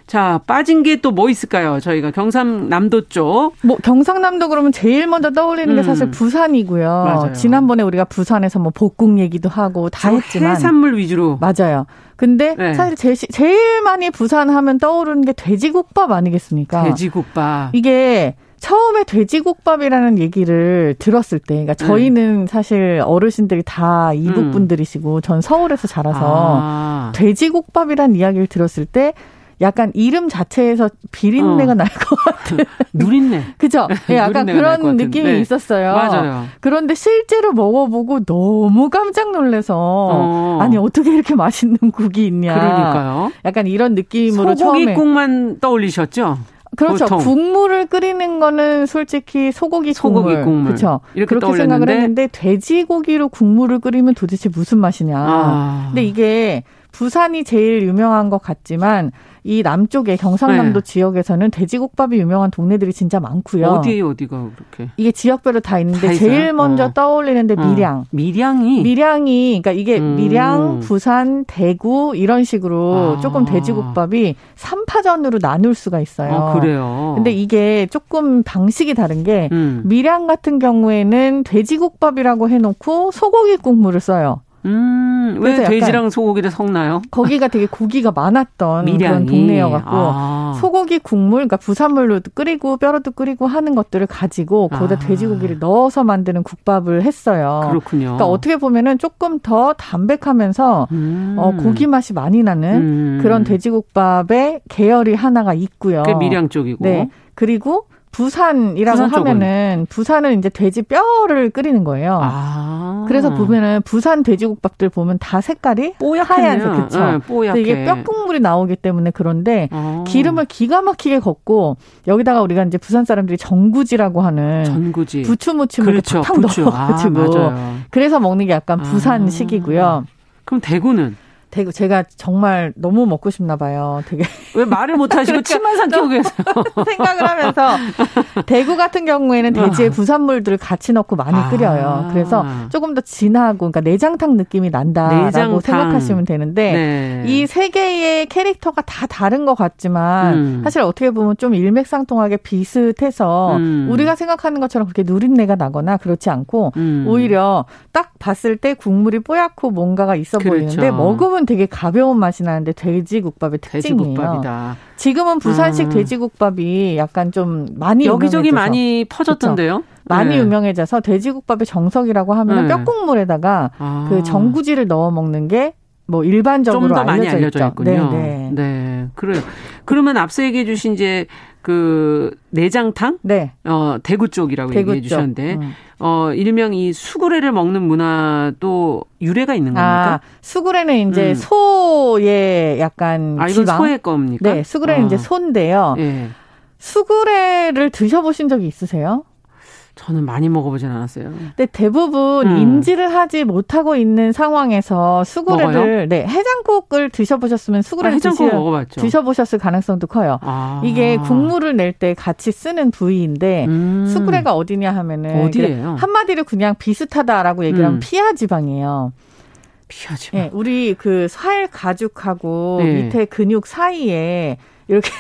자, 빠진 게 또 뭐 있을까요? 저희가 경상남도 쪽. 뭐 경상남도 그러면 제일 먼저 떠올리는 음. 게 사실 부산이고요. 맞아요. 지난번에 우리가 부산에서 뭐 복국 얘기도 하고 다 했지만 해산물 위주로. 맞아요. 근데 네. 사실 제, 제일 많이 부산 하면 떠오르는 게 돼지국밥 아니겠습니까? 돼지국밥. 이게 처음에 돼지국밥이라는 얘기를 들었을 때, 그러니까 저희는 네. 사실 어르신들이 다 이북 음. 분들이시고, 전 서울에서 자라서 아. 돼지국밥이라는 이야기를 들었을 때 약간 이름 자체에서 비린내가 어. 날것 같은. 누린내. 그죠? 예, 약간 그런 느낌이 네. 있었어요. 맞아요. 그런데 실제로 먹어보고 너무 깜짝 놀라서 어. 아니 어떻게 이렇게 맛있는 국이 있냐. 그러니까요. 약간 이런 느낌으로 소고기국만 떠올리셨죠? 그렇죠. 보통. 국물을 끓이는 거는 솔직히 소고기, 소고기 국물. 그렇죠. 이렇게 그렇게 떠올렸는데. 생각을 했는데 돼지고기로 국물을 끓이면 도대체 무슨 맛이냐. 아. 근데 이게 부산이 제일 유명한 것 같지만 이 남쪽에 경상남도 네. 지역에서는 돼지국밥이 유명한 동네들이 진짜 많고요. 어디 어디가 그렇게? 이게 지역별로 다 있는데 다 제일 먼저 어. 떠올리는데 어. 밀양. 밀양이 밀양이 그러니까 이게 음. 밀양, 부산, 대구 이런 식으로 아. 조금 돼지국밥이 3파전으로 나눌 수가 있어요. 아, 그래요. 근데 이게 조금 방식이 다른 게 음. 밀양 같은 경우에는 돼지국밥이라고 해 놓고 소고기 국물을 써요. 음, 왜 돼지랑 소고기를 섞나요? 거기가 되게 고기가 많았던. 그런 동네여갖고 아. 소고기 국물, 그러니까 부산물로 끓이고 뼈로도 끓이고 하는 것들을 가지고 거기다 아. 돼지고기를 넣어서 만드는 국밥을 했어요. 그렇군요. 그러니까 어떻게 보면은 조금 더 담백하면서 음. 어, 고기 맛이 많이 나는 음. 그런 돼지국밥의 계열이 하나가 있고요. 그 밀양 쪽이고. 네. 그리고 부산이라고 부산 하면은 부산은 이제 돼지 뼈를 끓이는 거예요. 아. 그래서 보면은 부산 돼지국밥들 보면 다 색깔이 하얀색 그렇죠. 네, 뽀얗게. 이게 뼈 국물이 나오기 때문에 그런데 아. 기름을 기가 막히게 걷고 여기다가 우리가 이제 부산 사람들이 전구지라고 하는 전구지 부추 무침을 그렇죠. 팍 넣어가지고 아, 그래서 먹는 게 약간 부산식이고요. 아. 그럼 대구는 대구 제가 정말 너무 먹고 싶나 봐요. 되게 왜 말을 못 하시고 그러니까 침만 삼키고 계세요? 생각을 하면서 대구 같은 경우에는 돼지의 아. 부산물들을 같이 넣고 많이 아. 끓여요. 그래서 조금 더 진하고 그러니까 내장탕 느낌이 난다라고 내장탕. 생각하시면 되는데 네. 이세 개의 캐릭터가 다 다른 것 같지만 음. 사실 어떻게 보면 좀 일맥상통하게 비슷해서 음. 우리가 생각하는 것처럼 그렇게 누린내가 나거나 그렇지 않고 음. 오히려 딱 봤을 때 국물이 뽀얗고 뭔가가 있어 그렇죠. 보이는데 먹으면 지금은 되게 가벼운 맛이 나는데 돼지국밥의 특징이에요. 돼지국밥이다. 지금은 부산식 음. 돼지국밥이 약간 좀 많이 여기저기 많이 퍼졌던데요. 그렇죠? 많이 네. 유명해져서 돼지국밥의 정석이라고 하면 네. 뼈국물에다가 아. 그 전구지를 넣어 먹는 게 뭐 일반적으로 좀 더 많이 알려져 있군요. 네, 네. 네. 그래요. 그러면 앞서 얘기해 주신 이제 그 내장탕? 네. 어, 대구 쪽이라고 대구 얘기해 주셨는데 음. 어, 일명 이 수구레를 먹는 문화도 유래가 있는 겁니까? 아, 수구레는 이제 음. 소의 약간 아, 이건 지방. 소의 겁니까? 네, 수구레는 어. 이제 소인데요. 예. 수구레를 드셔보신 적이 있으세요? 저는 많이 먹어보진 않았어요. 근데 대부분 음. 인지를 하지 못하고 있는 상황에서 수구레를 먹어요? 네 해장국을 드셔보셨으면 수구레를 아, 해장국 드시, 먹어봤죠. 드셔보셨을 가능성도 커요. 아. 이게 국물을 낼 때 같이 쓰는 부위인데 음. 수구레가 어디냐 하면은 어디예요? 한마디로 그냥 비슷하다라고 얘기하면 음. 피하 지방이에요. 피하 지방. 네, 우리 그 살 가죽하고 네. 밑에 근육 사이에 이렇게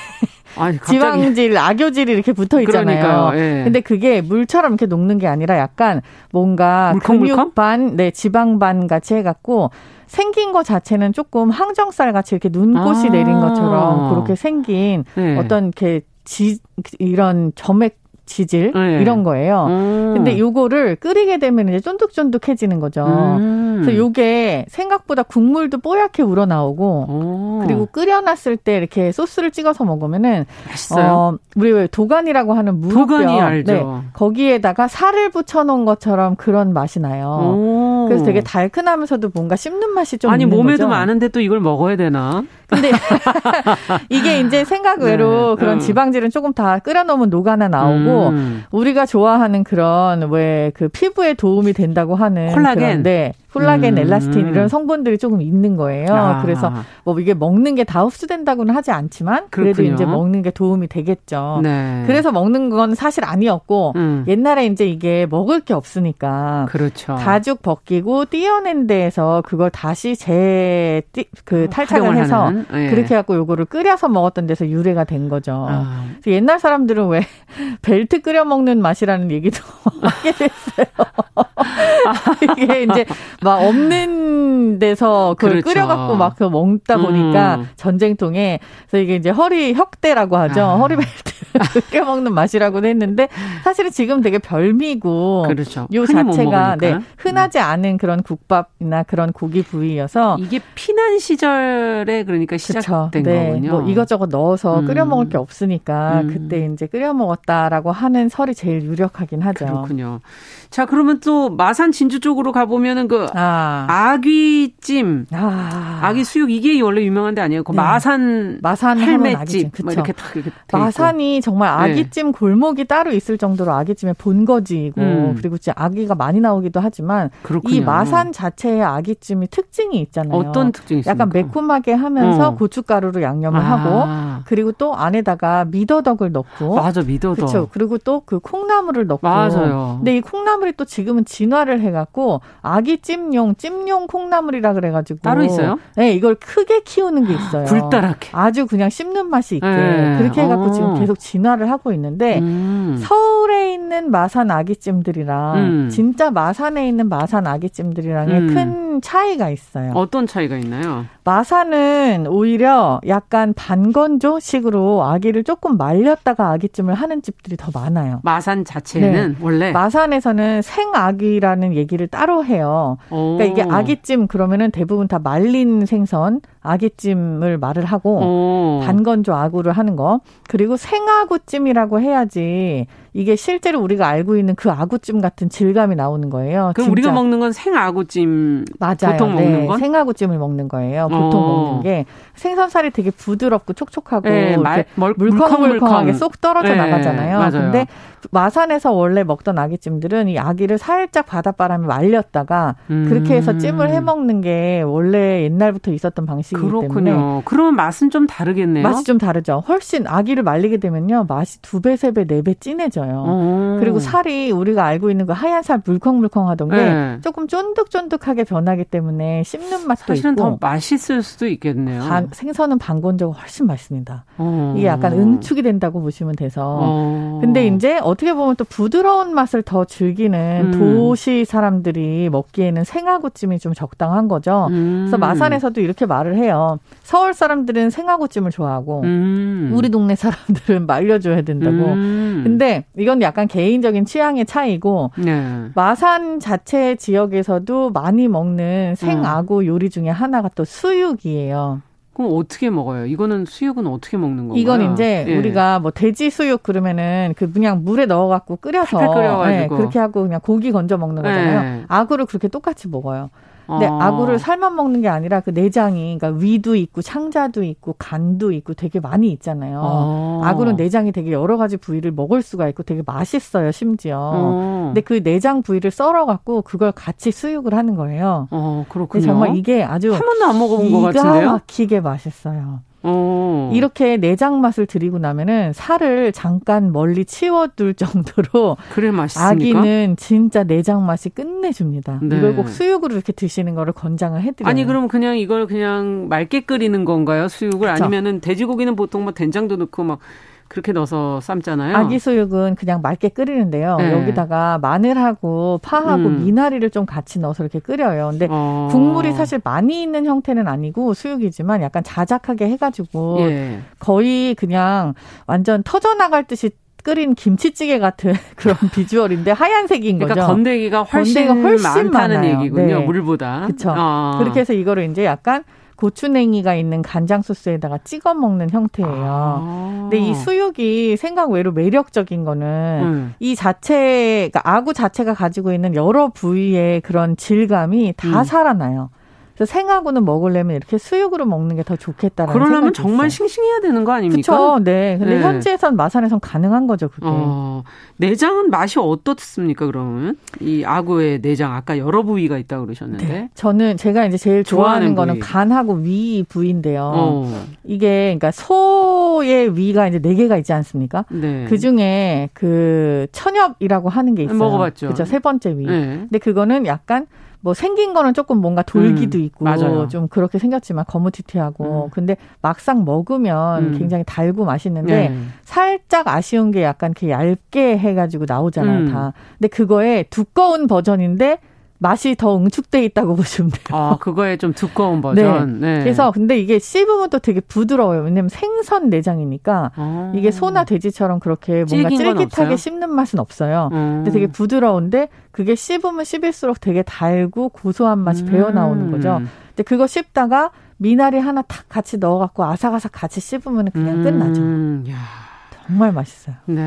아니, 지방질, 악효질이 이렇게 붙어 있잖아요. 예. 근데 그게 물처럼 이렇게 녹는 게 아니라 약간 뭔가 물컹물컹? 근육 반, 네, 지방 반 같이 해갖고 생긴 것 자체는 조금 항정살 같이 이렇게 눈꽃이 아. 내린 것처럼 그렇게 생긴 네. 어떤 이렇게 지, 이런 점액 지질 네. 이런 거예요. 음. 근데 요거를 끓이게 되면 이제 쫀득쫀득해지는 거죠. 음. 그래서 요게 생각보다 국물도 뽀얗게 우러나오고 오. 그리고 끓여놨을 때 이렇게 소스를 찍어서 먹으면은 맛있어요. 어, 우리 왜 도가니라고 하는 무릎뼈 도가니 알죠. 네, 거기에다가 살을 붙여 놓은 것처럼 그런 맛이 나요. 오. 그래서 되게 달큰하면서도 뭔가 씹는 맛이 좀 아니 몸에도 거죠. 많은데 또 이걸 먹어야 되나? 근데 이게 이제 생각 외로 네. 그런 음. 지방질은 조금 다 끓여놓으면 녹아나 나오고 음. 우리가 좋아하는 그런 왜 그 피부에 도움이 된다고 하는 콜라겐. 네. 콜라겐, 음. 엘라스틴 이런 성분들이 조금 있는 거예요. 아. 그래서 뭐 이게 먹는 게 다 흡수된다고는 하지 않지만 그래도 그렇군요. 이제 먹는 게 도움이 되겠죠. 네. 그래서 먹는 건 사실 아니었고 음. 옛날에 이제 이게 먹을 게 없으니까 그렇죠. 가죽 벗기고 띄어낸 데에서 그걸 다시 재그 탈착을 해서 네. 그렇게 해갖고 요거를 끓여서 먹었던 데서 유래가 된 거죠. 아. 옛날 사람들은 왜 벨트 끓여 먹는 맛이라는 얘기도 하게 됐어요. 이게 이제 막 없는 데서 그걸 그렇죠. 끓여갖고 막 그 먹다 보니까 음. 전쟁통에 그래서 이게 이제 허리 혁대라고 하죠. 아. 허리 벨트 끓여 먹는 맛이라고 했는데 사실은 지금 되게 별미고 그렇죠. 요 자체가 네, 흔하지 않은 그런 국밥이나 그런 고기 부위여서 이게 피난 시절에 그러니까 시작된 그렇죠. 네. 거군요. 뭐 이것저것 넣어서 음. 끓여 먹을 게 없으니까 음. 그때 이제 끓여 먹었다라고 하는 설이 제일 유력하긴 하죠. 그렇군요. 자, 그러면 또 마산 진주 쪽으로 가보면은 그 아. 아귀찜, 아. 귀 수육 이게 원래 유명한 데 아니에요? 그 네. 마산 마산 헬멧집 뭐 이렇게 딱 이렇게 마산이 정말 네. 아귀찜 네. 골목이 따로 있을 정도로 아귀찜의 본거지고 음. 그리고 진짜 아귀가 많이 나오기도 하지만 그렇군요. 이 마산 자체의 아귀찜이 특징이 있잖아요. 어떤 특징이 있습니까? 약간 매콤하게 하면서 어. 고춧가루로 양념을 아. 하고 그리고 또 안에다가 미더덕을 넣고 맞아 미더덕 그렇죠. 그리고 또 그 콩나물을 넣고 맞아요. 근데 이 콩나물 콩나물이 또 지금은 진화를 해갖고 아기 찜용 찜용 콩나물이라 그래가지고 따로 있어요? 네, 이걸 크게 키우는 게 있어요. 굴다랗게 아주 그냥 씹는 맛이 있게 네. 그렇게 해갖고 오. 지금 어. 계속 진화를 하고 있는데 음. 서울에 있는 마산 아기찜들이랑 음. 진짜 마산에 있는 마산 아기찜들이랑의 음. 큰 차이가 있어요. 어떤 차이가 있나요? 마산은 오히려 약간 반건조 식으로 아기를 조금 말렸다가 아기찜을 하는 집들이 더 많아요. 마산 자체는 네. 원래 마산에서는 생아기라는 얘기를 따로 해요. 오. 그러니까 이게 아기찜 그러면은 대부분 다 말린 생선 아기찜을 말을 하고 오. 반건조 아구를 하는 거 그리고 생아구찜이라고 해야지 이게 실제로 우리가 알고 있는 그 아구찜 같은 질감이 나오는 거예요. 그럼 진짜. 우리가 먹는 건 생아구찜 맞아요. 보통 먹는 네, 건 생아구찜을 먹는 거예요. 보통 어. 먹는 게 생선살이 되게 부드럽고 촉촉하고 네, 말, 물컹물컹하게 쏙 떨어져 네, 나가잖아요. 맞아요. 근데 마산에서 원래 먹던 아기찜들은 이 아기를 살짝 바닷바람에 말렸다가 음. 그렇게 해서 찜을 해 먹는 게 원래 옛날부터 있었던 방식이기 그렇군요. 때문에 그러면 맛은 좀 다르겠네요. 맛이 좀 다르죠. 훨씬 아기를 말리게 되면요 맛이 두 배, 세 배, 네 배 진해져요. 오. 그리고 살이 우리가 알고 있는 그 하얀 살 물컹물컹하던 게 네. 조금 쫀득쫀득하게 변하기 때문에 씹는 맛도 사실은 있고 더 맛있을 수도 있겠네요. 반, 생선은 반건조가 훨씬 맛있습니다. 오. 이게 약간 응축이 된다고 보시면 돼서. 오. 근데 이제 어 떻게 보면 또 부드러운 맛을 더 즐기는 음. 도시 사람들이 먹기에는 생아구찜이 좀 적당한 거죠. 음. 그래서 마산에서도 이렇게 말을 해요. 서울 사람들은 생아구찜을 좋아하고 음. 우리 동네 사람들은 말려줘야 된다고. 음. 근데 이건 약간 개인적인 취향의 차이고 네. 마산 자체 지역에서도 많이 먹는 생아구 요리 중에 하나가 또 수육이에요. 그럼 어떻게 먹어요? 이거는 수육은 어떻게 먹는 건가요? 이건 이제 예. 우리가 뭐 돼지 수육 그러면은 그 그냥 물에 넣어갖고 끓여서 네, 그렇게 하고 그냥 고기 건져 먹는 거잖아요. 네. 아구를 그렇게 똑같이 먹어요. 근데 어. 아구를 삶아 먹는 게 아니라 그 내장이 그러니까 위도 있고 창자도 있고 간도 있고 되게 많이 있잖아요. 어. 아구는 내장이 되게 여러 가지 부위를 먹을 수가 있고 되게 맛있어요, 심지어. 어. 근데 그 내장 부위를 썰어 갖고 그걸 같이 수육을 하는 거예요. 어, 그렇군요. 정말 이게 아주 한 번도 안 먹어본 것 같은데요. 막히게 맛있어요. 오. 이렇게 내장 맛을 드리고 나면은 살을 잠깐 멀리 치워둘 정도로 그래 맛있습니까? 아기는 진짜 내장 맛이 끝내줍니다. 네. 이걸 꼭 수육으로 이렇게 드시는 거를 권장을 해드려요. 아니 그럼 그냥 이걸 그냥 맑게 끓이는 건가요? 수육을 그쵸? 아니면은 돼지고기는 보통 뭐 된장도 넣고 막 그렇게 넣어서 삶잖아요. 아기 수육은 그냥 맑게 끓이는데요. 네. 여기다가 마늘하고 파하고 음. 미나리를 좀 같이 넣어서 이렇게 끓여요. 근데 어. 국물이 사실 많이 있는 형태는 아니고 수육이지만 약간 자작하게 해가지고 예. 거의 그냥 완전 터져나갈 듯이 끓인 김치찌개 같은 그런 비주얼인데 하얀색인 그러니까 거죠. 건더기가 훨씬, 건더기가 훨씬 많다는 많아요. 얘기군요. 네. 물보다. 그렇죠. 어. 그렇게 해서 이거를 이제 약간 고추냉이가 있는 간장 소스에다가 찍어 먹는 형태예요. 아. 근데 이 수육이 생각 외로 매력적인 거는 음. 이 자체, 그러니까 아구 자체가 가지고 있는 여러 부위의 그런 질감이 다 음. 살아나요. 그래서 생하고는 먹으려면 이렇게 수육으로 먹는 게 더 좋겠다라는 그러려면 정말 있어요. 싱싱해야 되는 거 아닙니까? 그렇죠. 네. 근데 네. 현지에선 마산에선 가능한 거죠, 그게. 어, 내장은 맛이 어떻습니까, 그러면? 이 아구의 내장 아까 여러 부위가 있다고 그러셨는데. 네. 저는 제가 이제 제일 좋아하는, 좋아하는 거는 간하고 위 부위인데요. 어. 이게 그러니까 소의 위가 이제 네 개가 있지 않습니까? 네. 그 중에 그 천엽이라고 하는 게 있어요. 먹어봤죠. 그렇죠. 세 번째 위. 네. 근데 그거는 약간 뭐 생긴 거는 조금 뭔가 돌기도 음, 있고 맞아요. 좀 그렇게 생겼지만 거무튀튀하고 음. 근데 막상 먹으면 음. 굉장히 달고 맛있는데 네. 살짝 아쉬운 게 약간 이렇게 얇게 해가지고 나오잖아요 음. 다. 근데 그거에 두꺼운 버전인데 맛이 더 응축돼 있다고 보시면 돼요. 아, 그거에 좀 두꺼운 버전. 네. 네. 그래서 근데 이게 씹으면 또 되게 부드러워요. 왜냐면 생선 내장이니까 아. 이게 소나 돼지처럼 그렇게 뭔가 쫄깃하게 씹는 맛은 없어요. 음. 근데 되게 부드러운데 그게 씹으면 씹을수록 되게 달고 고소한 맛이 음. 배어 나오는 거죠. 근데 그거 씹다가 미나리 하나 탁 같이 넣어갖고 아삭아삭 같이 씹으면 그냥 음. 끝나죠. 야. 정말 맛있어요. 네.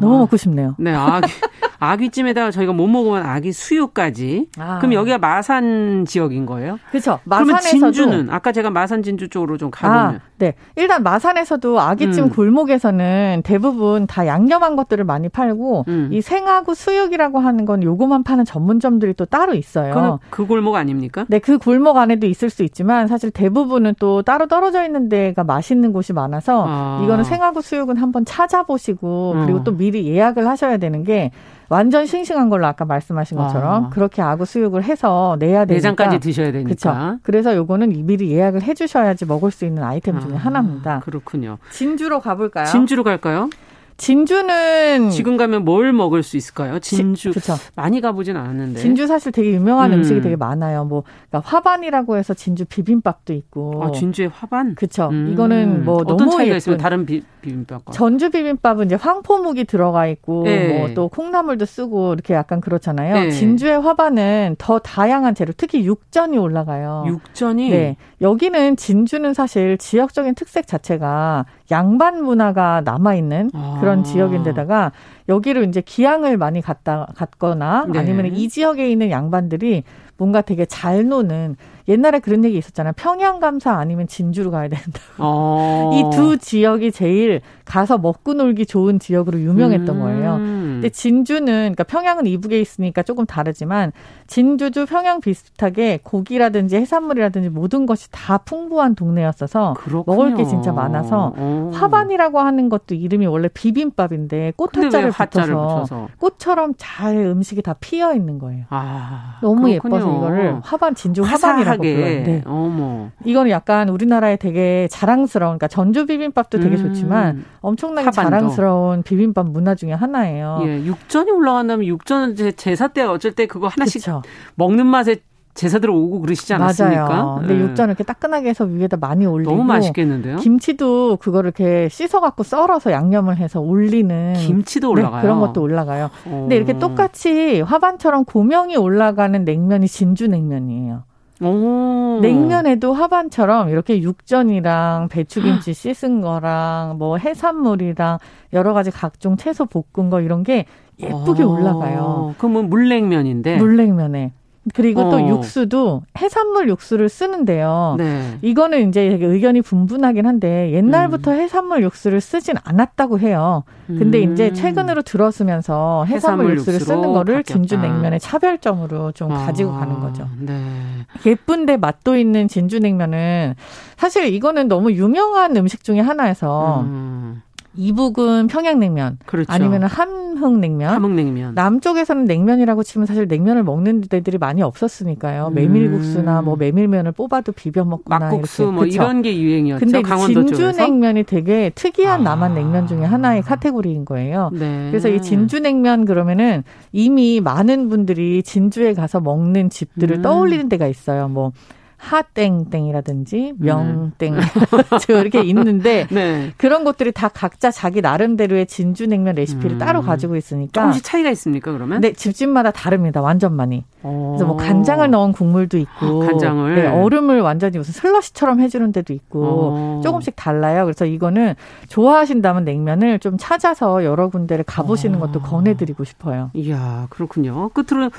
너무 먹고 싶네요. 네, 아기, 아귀찜에다가 저희가 못 먹으면 아기 수육까지. 아. 그럼 여기가 마산 지역인 거예요? 그렇죠. 마산에서도. 그러면 진주는 아까 제가 마산 진주 쪽으로 좀 가보면. 아, 네. 일단 마산에서도 아귀찜 음. 골목에서는 대부분 다 양념한 것들을 많이 팔고 음. 이 생하고 수육이라고 하는 건 요거만 파는 전문점들이 또 따로 있어요. 그 골목 아닙니까? 네, 그 골목 안에도 있을 수 있지만 사실 대부분은 또 따로 떨어져 있는 데가 맛있는 곳이 많아서 아. 이거는 생하고 수육은 한번 찾아보시고 음. 그리고 또 미리 예약을 하셔야 되는 게 완전 싱싱한 걸로 아까 말씀하신 것처럼 아. 그렇게 아구 수육을 해서 내야 되니까 내장까지 드셔야 되니까. 그렇죠. 그래서 요거는 미리 예약을 해 주셔야지 먹을 수 있는 아이템 중에 아, 하나입니다. 그렇군요. 진주로 가볼까요? 진주로 갈까요? 진주는 지금 가면 뭘 먹을 수 있을까요? 진주 지, 많이 가보진 않았는데 진주 사실 되게 유명한 음. 식이 되게 많아요. 뭐 그러니까 화반이라고 해서 진주 비빔밥도 있고. 아 진주의 화반? 그렇죠. 음. 이거는 뭐 어떤 너무 차이가 있으면 다른 비, 비빔밥과 전주 비빔밥은 이제 황포묵이 들어가 있고 네. 뭐또 콩나물도 쓰고 이렇게 약간 그렇잖아요. 네. 진주의 화반은 더 다양한 재료, 특히 육전이 올라가요. 육전이 네 여기는 진주는 사실 지역적인 특색 자체가 양반 문화가 남아 있는 아. 그런 지역인데다가 여기를 이제 기양을 많이 갔다 갔거나 네. 아니면 이 지역에 있는 양반들이 뭔가 되게 잘 노는 옛날에 그런 얘기 있었잖아요. 평양 감사 아니면 진주로 가야 된다. 어. 이두 지역이 제일 가서 먹고 놀기 좋은 지역으로 유명했던 음. 거예요. 근데 진주는 그러니까 평양은 이북에 있으니까 조금 다르지만 진주도 평양 비슷하게 고기라든지 해산물이라든지 모든 것이 다 풍부한 동네였어서 그렇군요. 먹을 게 진짜 많아서 오. 화반이라고 하는 것도 이름이 원래 비빔밥인데 꽃화자를 붙여서 꽃처럼 잘 음식이 다 피어 있는 거예요. 아, 너무 그렇군요. 예뻐서 이거를 화반 진주 화반이라고 불러요. 네. 어머. 이거는 약간 우리나라에 되게 자랑스러운 그러니까 전주 비빔밥도 되게 음. 좋지만 엄청나게 화반도. 자랑스러운 비빔밥 문화 중에 하나예요. 예, 육전이 올라간다면 육전은 제사 때 어쩔 때 그거 하나씩 그쵸. 먹는 맛에 제사들 오고 그러시지 않았습니까? 맞아요. 근데 네. 육전을 이렇게 따끈하게 해서 위에다 많이 올리고 너무 맛있겠는데요. 김치도 그거를 이렇게 씻어 갖고 썰어서 양념을 해서 올리는 김치도 올라가요. 네, 그런 것도 올라가요. 오. 근데 이렇게 똑같이 화반처럼 고명이 올라가는 냉면이 진주 냉면이에요. 오. 냉면에도 화반처럼 이렇게 육전이랑 배추김치 씻은 거랑 뭐 해산물이랑 여러 가지 각종 채소 볶은 거 이런 게 예쁘게 오. 올라가요. 그러면 물냉면인데. 물냉면에. 그리고 어. 또 육수도 해산물 육수를 쓰는데요. 네. 이거는 이제 의견이 분분하긴 한데 옛날부터 음. 해산물 육수를 쓰진 않았다고 해요. 근데 음. 이제 최근으로 들어서면서 해산물, 해산물 육수를 쓰는 거를 바뀌었다. 진주 냉면의 차별점으로 좀 아. 가지고 가는 거죠. 네. 예쁜데 맛도 있는 진주 냉면은 사실 이거는 너무 유명한 음식 중에 하나여서 음. 이북은 평양냉면, 그렇죠. 아니면 함흥냉면, 함흥냉면. 남쪽에서는 냉면이라고 치면 사실 냉면을 먹는 데들이 많이 없었으니까요. 음. 메밀국수나 뭐 메밀면을 뽑아도 비벼 먹거나 막국수 이렇게. 뭐 그쵸? 이런 게 유행이었죠. 근데 진주냉면이 되게 특이한 아. 남한 냉면 중에 하나의 카테고리인 거예요. 네. 그래서 이 진주냉면 그러면은 이미 많은 분들이 진주에 가서 먹는 집들을 음. 떠올리는 데가 있어요. 뭐 하땡땡이라든지 명땡 네. 이렇게 있는데 네. 그런 것들이 다 각자 자기 나름대로의 진주냉면 레시피를 음. 따로 가지고 있으니까 조금씩 차이가 있습니까 그러면? 네 집집마다 다릅니다 완전 많이. 그래서 뭐 간장을 넣은 국물도 있고 간장을 네, 얼음을 완전히 무슨 슬러시처럼 해주는 데도 있고 오. 조금씩 달라요. 그래서 이거는 좋아하신다면 냉면을 좀 찾아서 여러 군데를 가보시는 것도 권해드리고 싶어요. 이야 그렇군요. 끝으로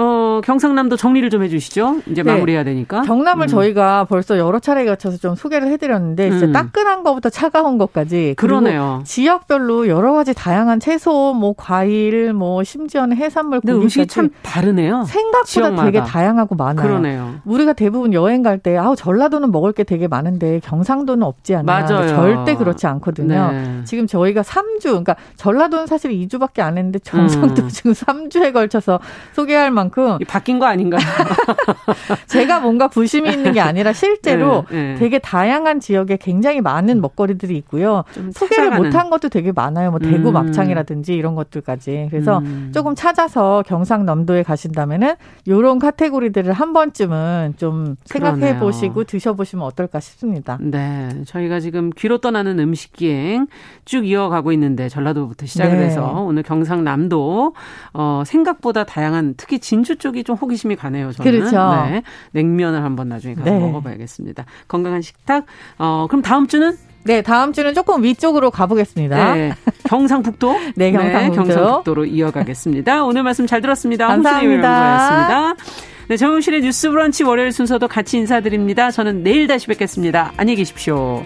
어, 경상남도 정리를 좀 해주시죠. 이제 네. 마무리해야 되니까. 경남을 음. 저희가 벌써 여러 차례 거쳐서 좀 소개를 해드렸는데, 진짜 음. 따끈한 것부터 차가운 것까지. 그러네요. 지역별로 여러 가지 다양한 채소, 뭐 과일, 뭐 심지어는 해산물, 고기 음식이 참 다르네요. 생 각보다 지역마다. 되게 다양하고 많아요. 그러네요. 우리가 대부분 여행 갈 때, 아우 전라도는 먹을 게 되게 많은데 경상도는 없지 않나. 맞아요. 절대 그렇지 않거든요. 네. 지금 저희가 3주, 그러니까 전라도는 사실 2주밖에 안 했는데 경상도 음. 지금 3주에 걸쳐서 소개할 만큼. 만큼 바뀐 거 아닌가요? 제가 뭔가 부심이 있는 게 아니라 실제로 네, 네. 되게 다양한 지역에 굉장히 많은 먹거리들이 있고요. 소개를 못한 것도 되게 많아요. 뭐 대구 음. 막창이라든지 이런 것들까지. 그래서 음. 조금 찾아서 경상남도에 가신다면은 이런 카테고리들을 한 번쯤은 좀 생각해 보시고 드셔 보시면 어떨까 싶습니다. 네, 저희가 지금 귀로 떠나는 음식 기행 쭉 이어가고 있는데 전라도부터 시작을 네. 해서 오늘 경상남도 어, 생각보다 다양한 특히 진 진주 쪽이 좀 호기심이 가네요. 저는. 그렇죠. 네. 냉면을 한번 나중에 가서 네. 먹어 봐야겠습니다. 건강한 식탁. 어, 그럼 다음 주는 네, 다음 주는 조금 위쪽으로 가보겠습니다. 네, 경상북도. 네, 경상북도. 네, 경상북도로 이어가겠습니다. 오늘 말씀 잘 들었습니다. 감사합니다. 네, 정용실의 뉴스 브런치 월요일 순서도 같이 인사드립니다. 저는 내일 다시 뵙겠습니다. 안녕히 계십시오.